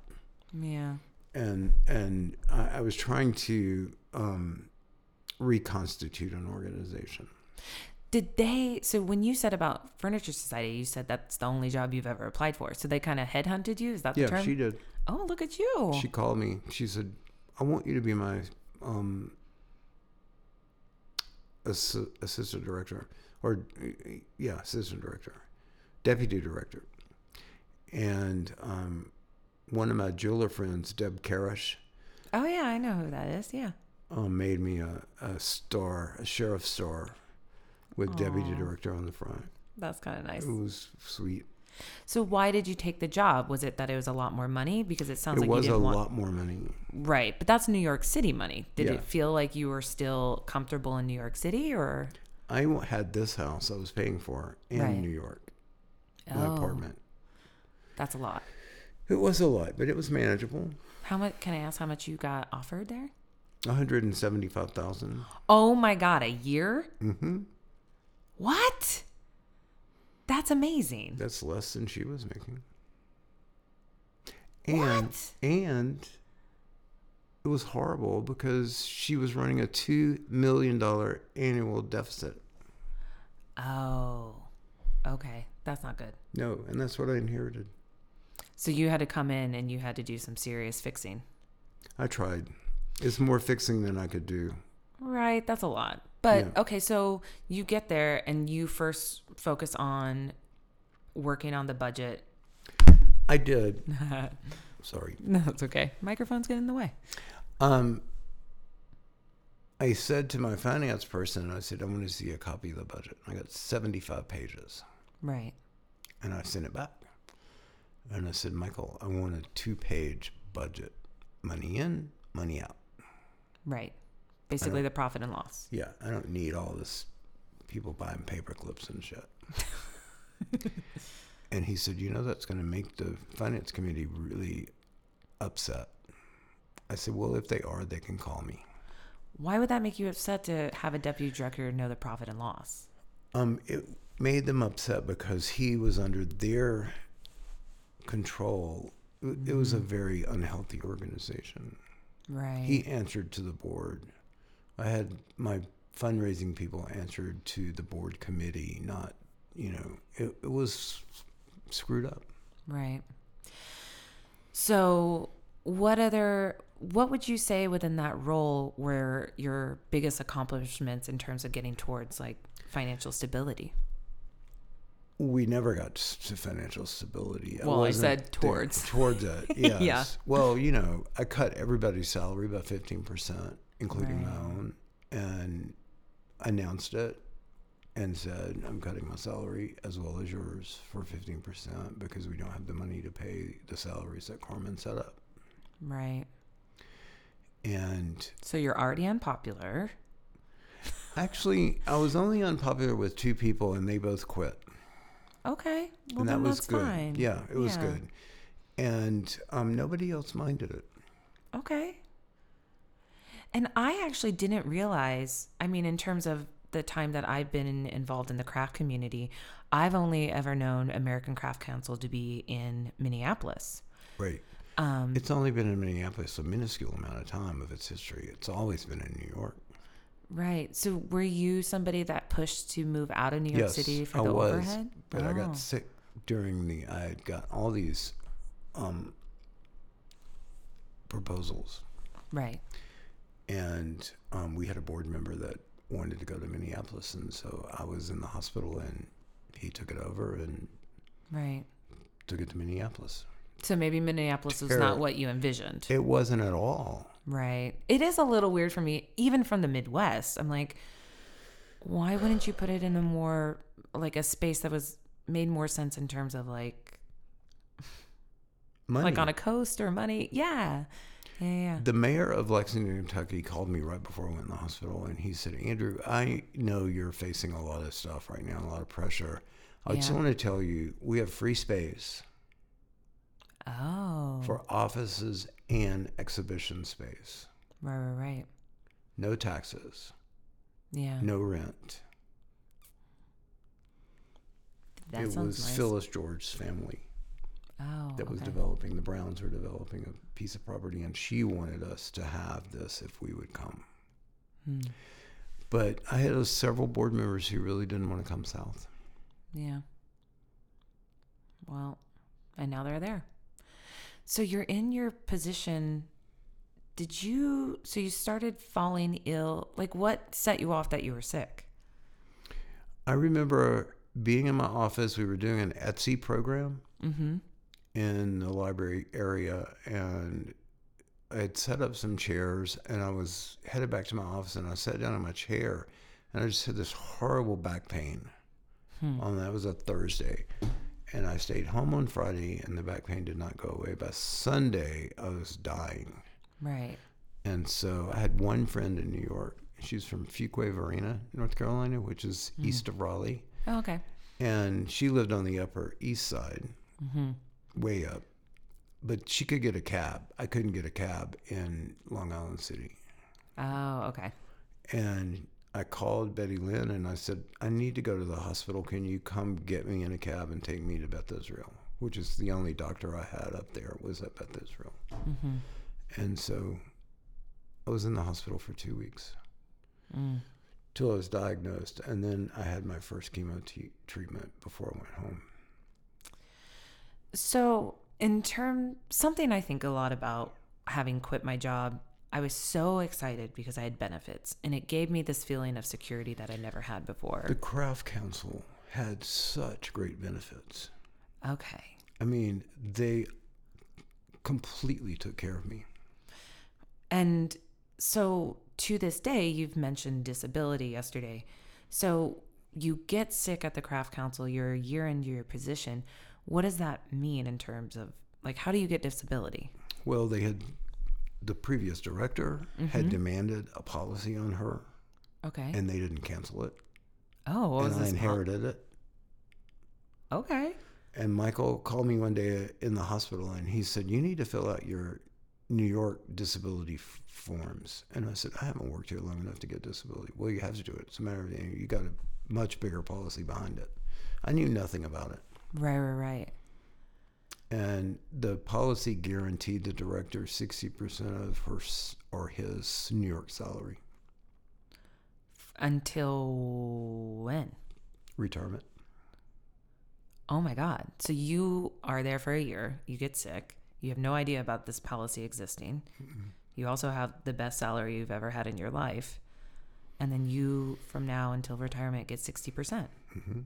yeah. and and i, I was trying to um, reconstitute an organization Did they? So when you said about Furniture Society, you said that's the only job you've ever applied for. So they kind of headhunted you. Is that the yeah term? she did oh, look at you. she called me. She said, "I want you to be my um, assi- assistant director, or yeah, assistant director, deputy director." And um, one of my jeweler friends, Deb Karash, oh yeah, I know who that is. Yeah. um, made me a, a star, a sheriff star, with deputy director on the front. That's kind of nice. It was sweet. So why did you take the job? Was it that it was a lot more money? Because it sounds it like was you a didn't want lot more money. right, but that's New York City money. Did Yeah. it feel like you were still comfortable in New York City, or I had this house I was paying for in Right. New York, my Oh, apartment. That's a lot. It was a lot, but it was manageable. How much? Can I ask how much you got offered there? One hundred and seventy-five thousand. Oh my god, a year? Mm-hmm. What? That's amazing. That's less than she was making. And What? and it was horrible because she was running a two million dollar annual deficit. Oh, okay. That's not good. No, and that's what I inherited. So you had to come in and you had to do some serious fixing. I tried. It's more fixing than I could do. Right, that's a lot. But Yeah. okay, so you get there and you first focus on working on the budget. I did. Sorry. No, that's okay. Microphones get in the way. Um, I said to my finance person, I said, I want to see a copy of the budget. I got 75 pages. Right. And I sent it back. And I said, Michael, I want a two page budget money in, money out. Right. Basically the profit and loss. Yeah, I don't need all this people buying paper clips and shit. and he said, You know, that's going to make the finance committee really upset. I said, Well, if they are, they can call me. Why would that make you upset to have a deputy director know the profit and loss? Um, it made them upset because he was under their control. It- It was a very unhealthy organization. Right. He answered to the board. I had my fundraising people answered to the board committee, not, you know, it, it was screwed up. Right. So, what other what would you say within that role were your biggest accomplishments in terms of getting towards like financial stability? We never got to financial stability. Well, I said towards. Towards it, yes. Yeah. Well, you know, I cut everybody's salary by 15%, including my own, and announced it and said, I'm cutting my salary as well as yours for 15% because we don't have the money to pay the salaries that Carmen set up. Right. And So you're already unpopular. actually, I was only unpopular with two people, and they both quit. Okay. Well, and that was good. fine. Yeah, it was Yeah. good. And um, nobody else minded it. Okay. And I actually didn't realize, I mean, in terms of the time that I've been involved in the craft community, I've only ever known American Craft Council to be in Minneapolis. Right. Um, It's only been in Minneapolis a minuscule amount of time of its history. It's always been in New York. right. So were you somebody that pushed to move out of New York yes, City for I the was, overhead? but I Oh, got sick during the. I had got all these um, proposals, Right. And um, we had a board member that wanted to go to Minneapolis, and so I was in the hospital, and he took it over and Right. took it to Minneapolis. So maybe Minneapolis was not what you envisioned. It wasn't at all. Right. It is a little weird for me, even from the Midwest. I'm like, why wouldn't you put it in a more, like a space that was made more sense in terms of like, Money. like on a coast or money? Yeah. Yeah. Yeah. The mayor of Lexington, Kentucky called me right before I went in the hospital and he said, Andrew, I know you're facing a lot of stuff right now, a lot of pressure. I just want to tell you, we have free space Oh. for offices and exhibition space. right, right, right. No taxes, Yeah. no rent. that it was nice. Phyllis George's family oh. that was okay. developing, the Browns were developing a piece of property and she wanted us to have this if we would come. Hmm. But I had several board members who really didn't want to come south. Yeah. Well, and now they're there. So you're in your position. Did you, so you started falling ill? Like, what set you off that you were sick? I remember being in my office. We were doing an Etsy program Mm-hmm. In the library area, and I had set up some chairs, and I was headed back to my office, and I sat down in my chair, and I just had this horrible back pain. On that was a Thursday, and I stayed home on Friday, and the back pain did not go away. By Sunday, I was dying. Right. And so I had one friend in New York. She's from Fuquay Varina, North Carolina, which is hmm. east of Raleigh. Oh, okay. And she lived on the upper east side, mm-hmm. Way up. But she could get a cab. I couldn't get a cab in Long Island City. Oh, okay. And I called Betty Lynn and I said, I need to go to the hospital. Can you come get me in a cab and take me to Beth Israel? Which is the only doctor I had up there was at Beth Israel. Mm-hmm. And so I was in the hospital for two weeks mm. till I was diagnosed. And then I had my first chemo t- treatment before I went home. So, in term, something I think a lot about having quit my job, I was so excited because I had benefits and it gave me this feeling of security that I never had before. The Craft Council had such great benefits. Okay. I mean, they completely took care of me. And so to this day, you've mentioned disability yesterday. So you get sick at the craft council, you're a year into your position. What does that mean in terms of like how do you get disability? Well, they had the previous director had mm-hmm. demanded a policy on her, Okay. and they didn't cancel it. oh, and I this? pol- inherited it. okay. And Michael called me one day in the hospital, and he said, "You need to fill out your New York disability f- forms." And I said, "I haven't worked here long enough to get disability." Well, you have to do it. It's a matter of you got a much bigger policy behind it. I knew nothing about it. Right, right, right. and the policy guaranteed the director 60% of her or his New York salary Until when? retirement. Oh my God. So you are there for a year, you get sick, you have no idea about this policy existing. Mm-hmm. You also have the best salary you've ever had in your life. And then you, from now until retirement, get 60%. percent mm-hmm.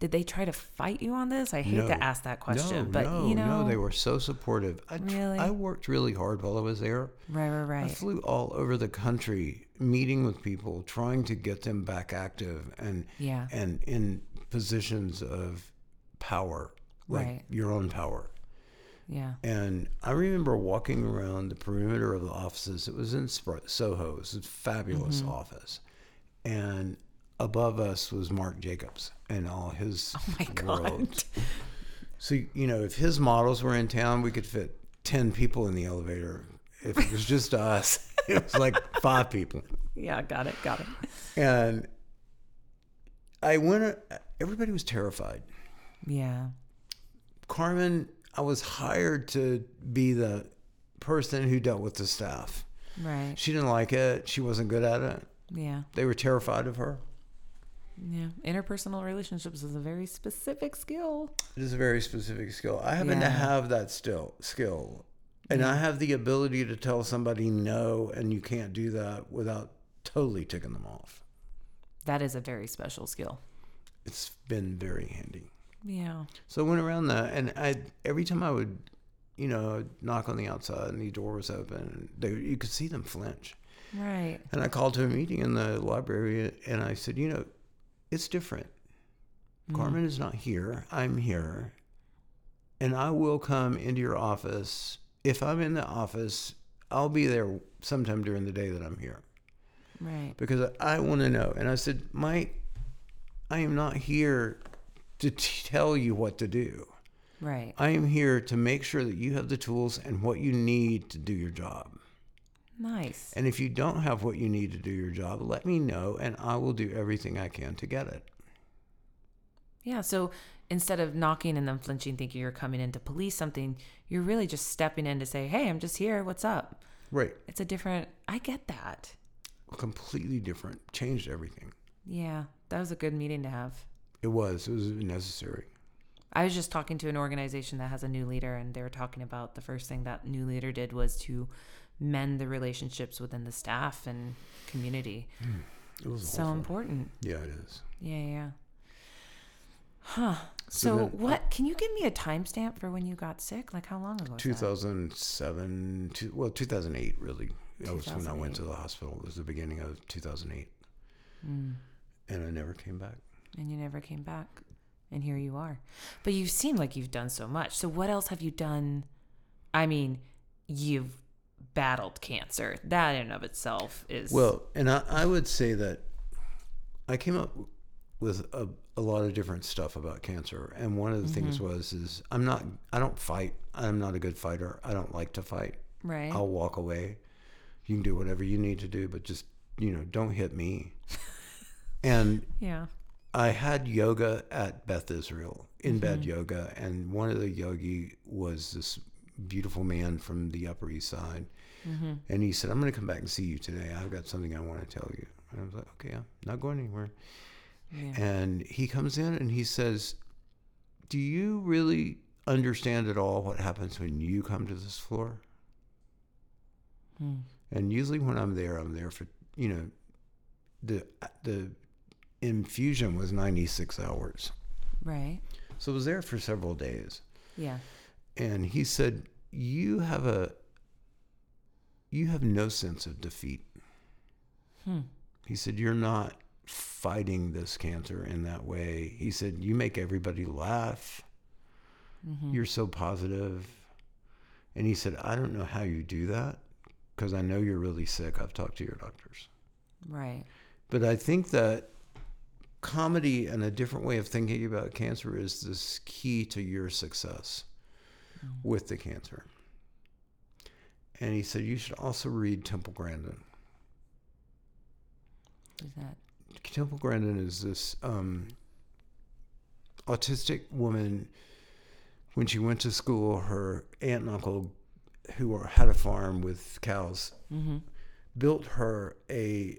Did they try to fight you on this? I hate. No. to ask that question, no, but no, you know. no, they were so supportive. I, Really? I worked really hard while I was there. Right, right, right. I flew all over the country, meeting with people, trying to get them back active and Yeah. and in positions of power, like Right. your own power. Yeah. And I remember walking around the perimeter of the offices. It was in Soho. It was a fabulous Mm-hmm. office. And above us was Marc Jacobs and all his Oh my world. God. So, you know, if his models were in town, we could fit 10 people in the elevator. If it was just us, it was like five people. Yeah, got it. Got it. And I went, everybody was terrified. Yeah. Carmen, I was hired to be the person who dealt with the staff. Right. She didn't like it. She wasn't good at it. Yeah. They were terrified of her. Yeah. Interpersonal relationships is a very specific skill. It is a very specific skill. I happen Yeah. to have that still skill. And I have the ability to tell somebody no and you can't do that without totally ticking them off. That is a very special skill. It's been very handy. Yeah. So I went around that and I every time I would, you know, knock on the outside and the door was open and they, you could see them flinch. Right. And I called to a meeting in the library and I said, you know, it's different. Mm. Carmen is not here. I'm here. And I will come into your office. If I'm in the office, I'll be there sometime during the day that I'm here Right. because I want to know. And I said, Mike, I am not here to t- tell you what to do. Right. I am here to make sure that you have the tools and what you need to do your job. Nice. And if you don't have what you need to do your job, let me know and I will do everything I can to get it. Yeah. So instead of knocking and then flinching, thinking you're coming in to police something, you're really just stepping in to say, "Hey, I'm just here. What's up?" Right. It's a different. I get that. Completely different. Changed everything. Yeah, that was a good meeting to have. It was. It was necessary. I was just talking to an organization that has a new leader, and they were talking about the first thing that new leader did was to mend the relationships within the staff and community. It was So awful. important. Yeah, it is. Yeah, yeah. Huh. So So, then- what? Can you give me a timestamp for when you got sick? Like how long ago? Was that? 2007, two, well, 2008, really. That was when I went to the hospital. It was the beginning of 2008. Mm. And I never came back. And you never came back, and here you are. But you seem like you've done so much. So what else have you done? I mean, you've battled cancer. That in and of itself is Well, and I, I would say that I came up with a, a lot of different stuff about cancer. And one of the things Mm-hmm. was, is I'm not, I don't fight. I'm not a good fighter. I don't like to fight. right. I'll walk away. You can do whatever you need to do, but just, you know, don't hit me. and yeah. I had yoga at Beth Israel, in bed yoga, and one of the yogi was this beautiful man from the Upper East Side. And he said, I'm going to come back and see you today. I've got something I want to tell you. And I was like, okay, I'm not going anywhere. Yeah. And he comes in and he says, Do you really understand at all what happens when you come to this floor? Hmm. And usually when I'm there, I'm there for, you know, the the infusion was 96 hours. Right. So I was there for several days. Yeah. And he said, "You have a you have no sense of defeat." Hmm. He said, "You're not fighting this cancer in that way." He said, "You make everybody laugh. Mm-hmm. You're so positive." And he said, "I don't know how you do that because I know you're really sick. I've talked to your doctors." Right. But I think that comedy and a different way of thinking about cancer is this key to your success with the cancer. And he said, You should also read Temple Grandin. Is that Temple Grandin is this um, autistic woman. When she went to school, her aunt and uncle, who were, had a farm with cows, mm-hmm. built her a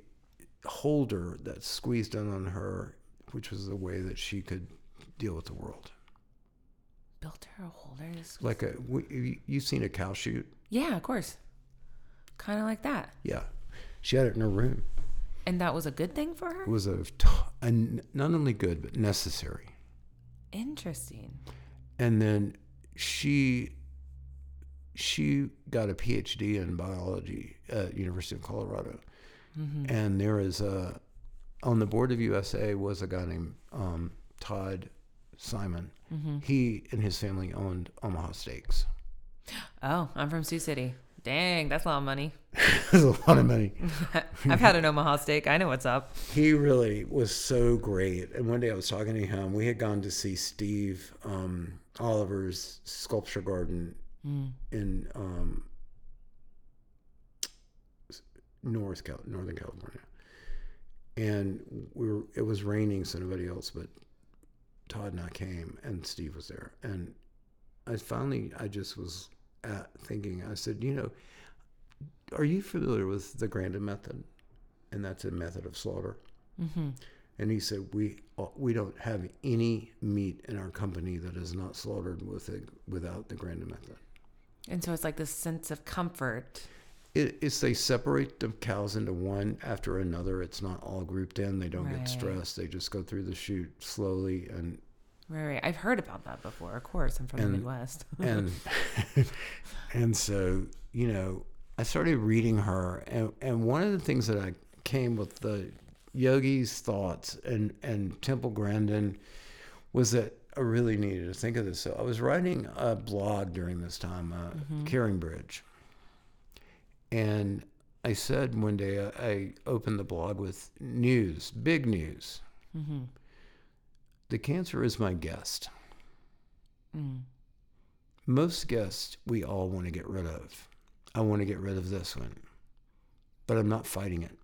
holder that squeezed in on her, which was the way that she could deal with the world. built her a holder? Like a, you've seen a cow chute? Yeah, of course. Kind of like that. Yeah. She had it in her room. And that was a good thing for her? It was a not only good, but necessary. Interesting. And then she, she got a PhD in biology at University of Colorado. Mm-hmm. And there is a, on the board of USA was a guy named um, Todd Simon. Mm-hmm. He and his family owned Omaha Steaks. Oh, I'm from Sioux City. Dang, that's a lot of money. that's a lot of money. I've had an Omaha steak. I know what's up. He really was so great. And one day I was talking to him. We had gone to see Steve um, Oliver's sculpture garden in um, North Cal- Northern California, and we were. It was raining, so nobody else but Todd and I came, and Steve was there. And I finally, I just was at thinking. I said, you know, are you familiar with the Grandin method? And that's a method of slaughter. Mm-hmm. And he said, we we don't have any meat in our company that is not slaughtered with a, without the Grandin method. And so it's like this sense of comfort. It, it's they separate the cows into one after another. It's not all grouped in. They don't Right. get stressed. They just go through the chute slowly and Right, right. I've heard about that before. Of course, I'm from the Midwest. and and so you know i started reading her and and one of the things that i came with the yogi's thoughts and and temple grandin was that i really needed to think of this so i was writing a blog during this time uh, CaringBridge and i said one day I, I opened the blog with news big news mm-hmm. The cancer is my guest mm. most guests we all want to get rid of. I want to get rid of this one, but I'm not fighting it.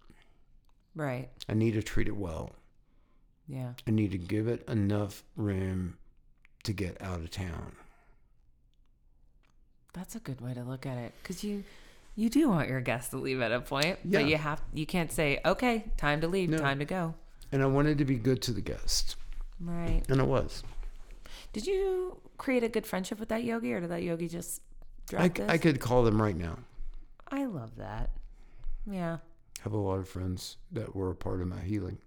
Right. I need to treat it well. Yeah. I need to give it enough room to get out of town. That's a good way to look at it because you you do want your guests to leave at a point, Yeah. but you have you can't say okay, time to leave, No. time to go. And I wanted to be good to the guest, Right. and it was. Did you create a good friendship with that yogi, or did that yogi just drop I, this? I could call them right now. I love that. Yeah. have a lot of friends that were a part of my healing.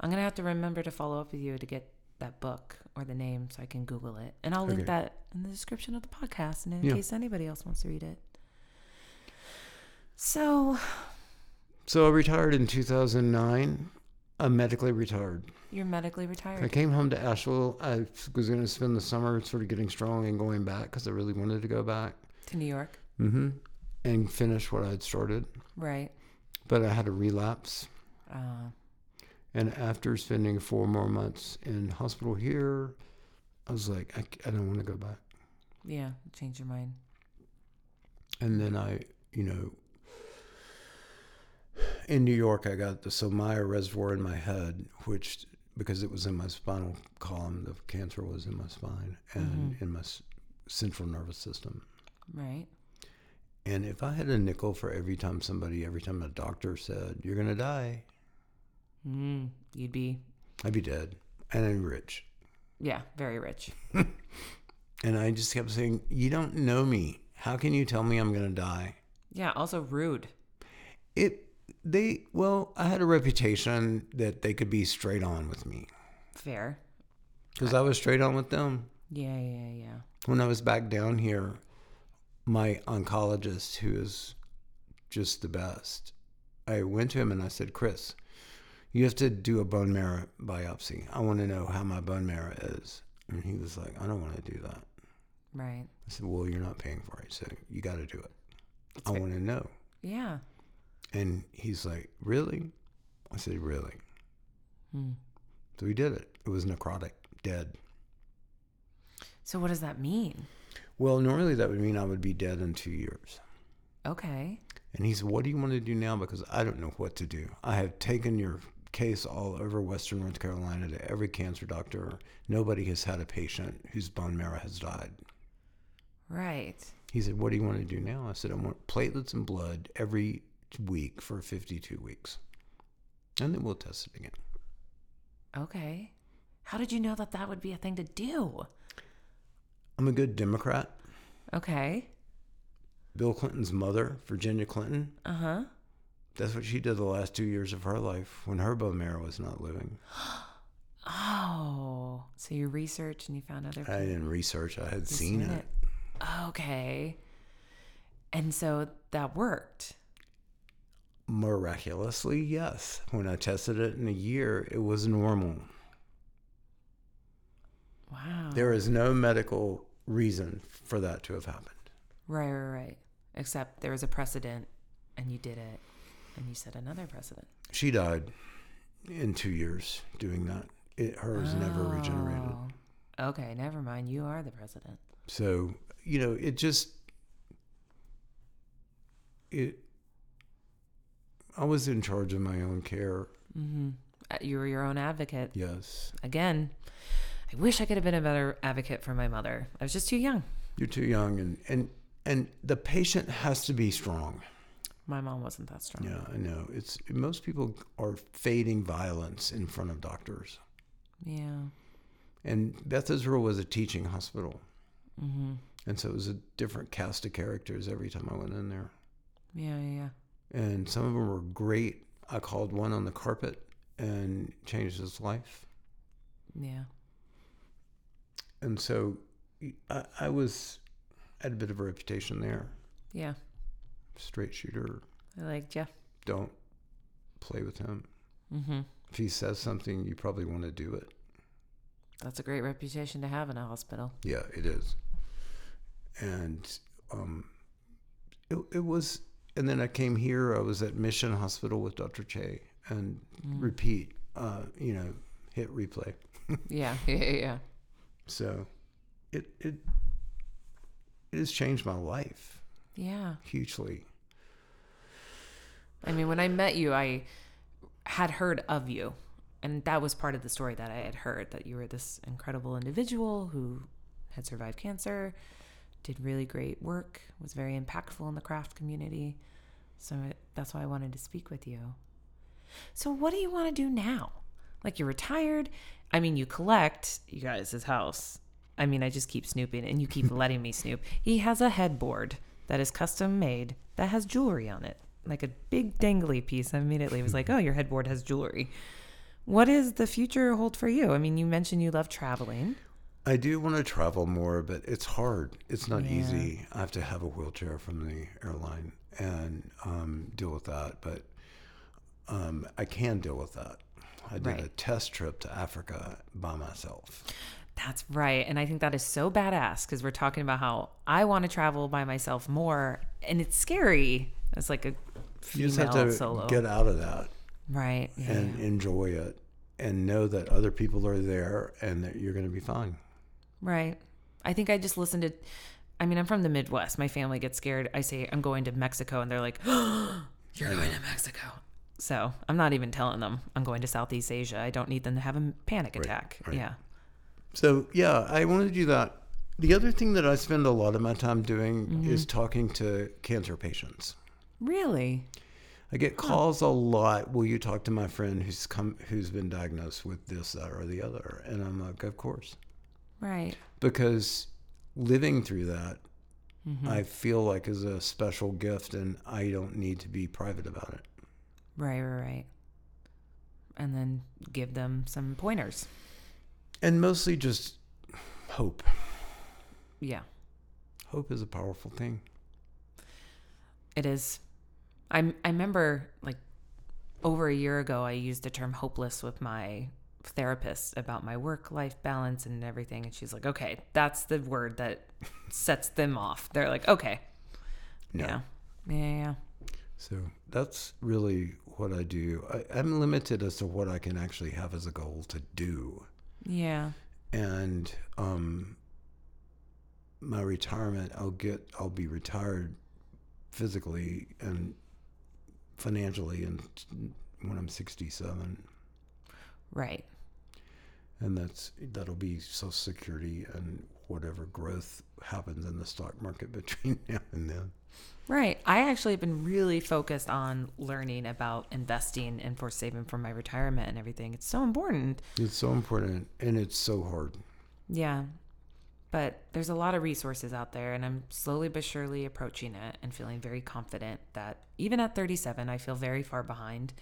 I'm gonna have to remember to follow up with you to get that book or the name so I can Google it, and I'll link Okay. that in the description of the podcast, and in Yeah. case anybody else wants to read it. So So I retired in 2009. I'm medically retired. you're medically retired. I came home to Asheville. I was going to spend the summer sort of getting strong and going back because I really wanted to go back. to New York, hmm And finish what I had started. right? But I had a relapse. Uh, And after spending four more months in hospital here, I was like, I, I don't want to go back. yeah, change your mind. And then I, you know, in New York, I got the Ommaya reservoir in my head, which, because it was in my spinal column, the cancer was in my spine and in my s- central nervous system. Right. And if I had a nickel for every time somebody, every time a doctor said, you're going to die, Mm, you'd be, I'd be dead and I'm rich. yeah, very rich. And I just kept saying, you don't know me. How can you tell me I'm going to die? Yeah. Also rude. It, they, well, I had a reputation that they could be straight on with me Fair. because I was straight on with them. Yeah, yeah, yeah. When I was back down here, my oncologist, who is just the best, I went to him and I said, Chris, you have to do a bone marrow biopsy. I want to know how my bone marrow is. And he was like, I don't want to do that. Right. I said, Well, you're not paying for it, so you got to do it. I want to know. Yeah. And he's like, Really? I said, Really? Hmm. So he did it. It was necrotic, dead. So what does that mean? Well, normally that would mean I would be dead in two years. Okay. And he said, What do you want to do now? Because I don't know what to do. I have taken your case all over Western North Carolina to every cancer doctor. Nobody has had a patient whose bone marrow has died. Right. He said, What do you want to do now? I said, I want platelets and blood every week for 52 weeks. And then we'll test it again. Okay. How did you know that that would be a thing to do? I'm a good Democrat. Okay. Bill Clinton's mother, Virginia Clinton, Uh huh. that's what she did the last two years of her life when her bone marrow was not living. Oh. So you researched and you found other People. I didn't research, I had You've seen, it. Okay. And so that worked. Miraculously, yes. When I tested it in a year, it was normal. Wow. There is no medical reason for that to have happened. Right, right, right. Except there was a precedent and you did it and you set another precedent. She died in two years doing that. It, hers never oh. regenerated. Oh. Okay, never mind. You are the president. So, you know, it just, it, I was in charge of my own care. Mm-hmm. You were your own advocate. Yes. Again, I wish I could have been a better advocate for my mother. I was just too young. You're too young and, and, and the patient has to be strong. My mom wasn't that strong. Yeah, I know. It's most people are fading violence in front of doctors. Yeah. And Beth Israel was a teaching hospital. Mm-hmm. And so it was a different cast of characters every time I went in there. Yeah, yeah, yeah. And some of them were great. I called one on the carpet and changed his life. Yeah. And so I, I was, I had a bit of a reputation there. Yeah. Straight shooter. I liked you. Don't play with him. Mm-hmm. If he says something, you probably want to do it. That's a great reputation to have in a hospital. Yeah, it is. And um, it, it was, and then I came here. I was at Mission Hospital with Dr. Che and Mm. repeat, uh, you know, hit replay. Yeah, yeah, yeah, yeah. So it, it, it has changed my life Yeah. hugely. I mean, when I met you, I had heard of you. And that was part of the story that I had heard that you were this incredible individual who had survived cancer, did really great work, was very impactful in the craft community. So it, that's why I wanted to speak with you. So, what do you want to do now? Like, you're retired. I mean, you collect you guys' his house. I mean, I just keep snooping and you keep letting me snoop. He has a headboard that is custom made that has jewelry on it, like a big dangly piece. I immediately was like, oh, your headboard has jewelry. What does the future hold for you? I mean, you mentioned you love traveling. I do want to travel more, but it's hard. It's not Yeah. easy. I have to have a wheelchair from the airline and um, deal with that. But um, I can deal with that. I did a test trip to Africa by myself. That's right. And I think that is so badass because we're talking about how I want to travel by myself more. And it's scary. It's like a You just have to solo. get out of that right. Yeah. and enjoy it and know that other people are there and that you're going to be fine. Right. I think I just listened to. I mean, I'm from the Midwest. My family gets scared. I say I'm going to Mexico, and they're like, "You're going to Mexico." So I'm not even telling them I'm going to Southeast Asia. I don't need them to have a panic attack. right. Yeah. So yeah, I want to do that. The other thing that I spend a lot of my time doing Mm-hmm. is talking to cancer patients. Really? I get calls a lot. Will you talk to my friend who's come who's been diagnosed with this, that, or the other? And I'm like, of course, Right. because living through that, Mm-hmm. I feel like is a special gift, and I don't need to be private about it. Right. Right. Right. And then give them some pointers. And mostly just hope. Yeah. Hope is a powerful thing. It is. I I remember like over a year ago, I used the term hopeless with my therapist about my work life balance and everything, and she's like, "Okay, that's the word that sets them off." They're like, "Okay, No. yeah, yeah, yeah, yeah." So that's really what I do. I, I'm limited as to what I can actually have as a goal to do. yeah." and um, my retirement i'll get i'll be retired physically and financially and when i'm 67 Right. And that's that'll be social security and whatever growth happens in the stock market between now and then Right. I actually have been really focused on learning about investing and for saving for my retirement and everything. It's so important. it's so important and it's so hard Yeah. But there's a lot of resources out there, and I'm slowly but surely approaching it and feeling very confident that even at 37, I feel very far behind.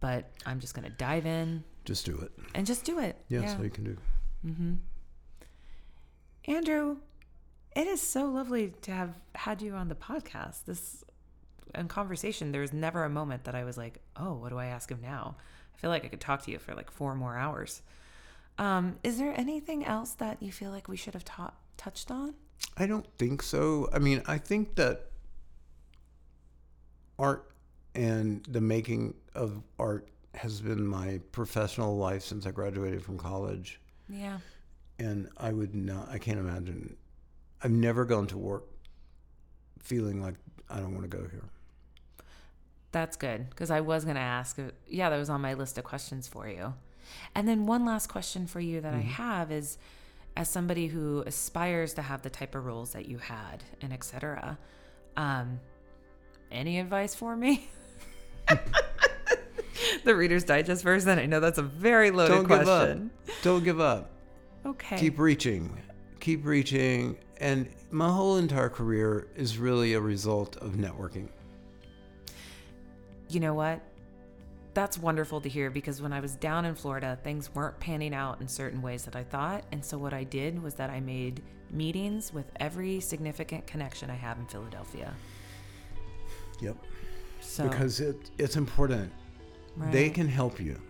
But I'm just going to dive in just do it and just do it. yeah, yeah. that's all you can do Mm-hmm. Andrew, it is so lovely to have had you on the podcast. This and conversation, there was never a moment that I was like, "Oh, what do I ask him now?" I feel like I could talk to you for like four more hours. Um, is there anything else that you feel like we should have ta- touched on? I don't think so. I mean, I think that art and the making of art has been my professional life since I graduated from college. Yeah. And I would not, I can't imagine, I've never gone to work feeling like I don't want to go here. That's good because I was going to ask. uh, Yeah, that was on my list of questions for you. And then one last question for you that I have is as somebody who aspires to have the type of roles that you had and et cetera, um, any advice for me? the Reader's Digest version. I know that's a very loaded Don't give up. Don't give up. Okay. Keep reaching. Keep reaching. And my whole entire career is really a result of networking. you know what? That's wonderful to hear because when I was down in Florida, things weren't panning out in certain ways that I thought. And so what I did was that I made meetings with every significant connection I have in Philadelphia. Yep. So Because it, it's important. They can help you.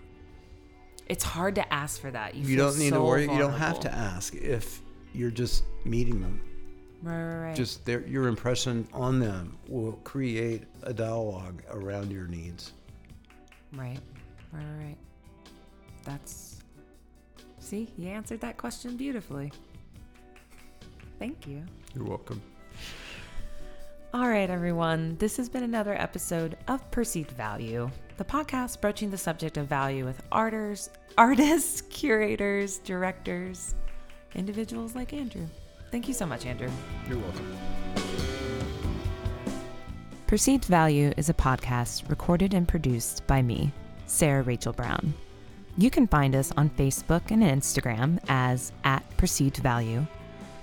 It's hard to ask for that. You, You feel don't need so to worry. You don't have to ask if you're just meeting them. Right, right, right. Just their, your impression on them will create a dialogue around your needs. right, right, right, right. That's. See, you answered that question beautifully. Thank you. You're welcome. All right, everyone. This has been another episode of Perceived Value, the podcast broaching the subject of value with artists, artists, curators, directors, individuals like Andrew. Thank you so much, Andrew. You're welcome. Perceived Value is a podcast recorded and produced by me, Sarah Rachel Brown. You can find us on Facebook and Instagram as at Perceived Value.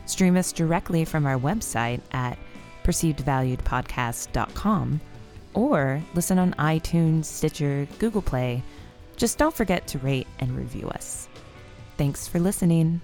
Stream us directly from our website at perceivedvaluedpodcast.com or listen on iTunes, Stitcher, Google Play. Just don't forget to rate and review us. Thanks for listening.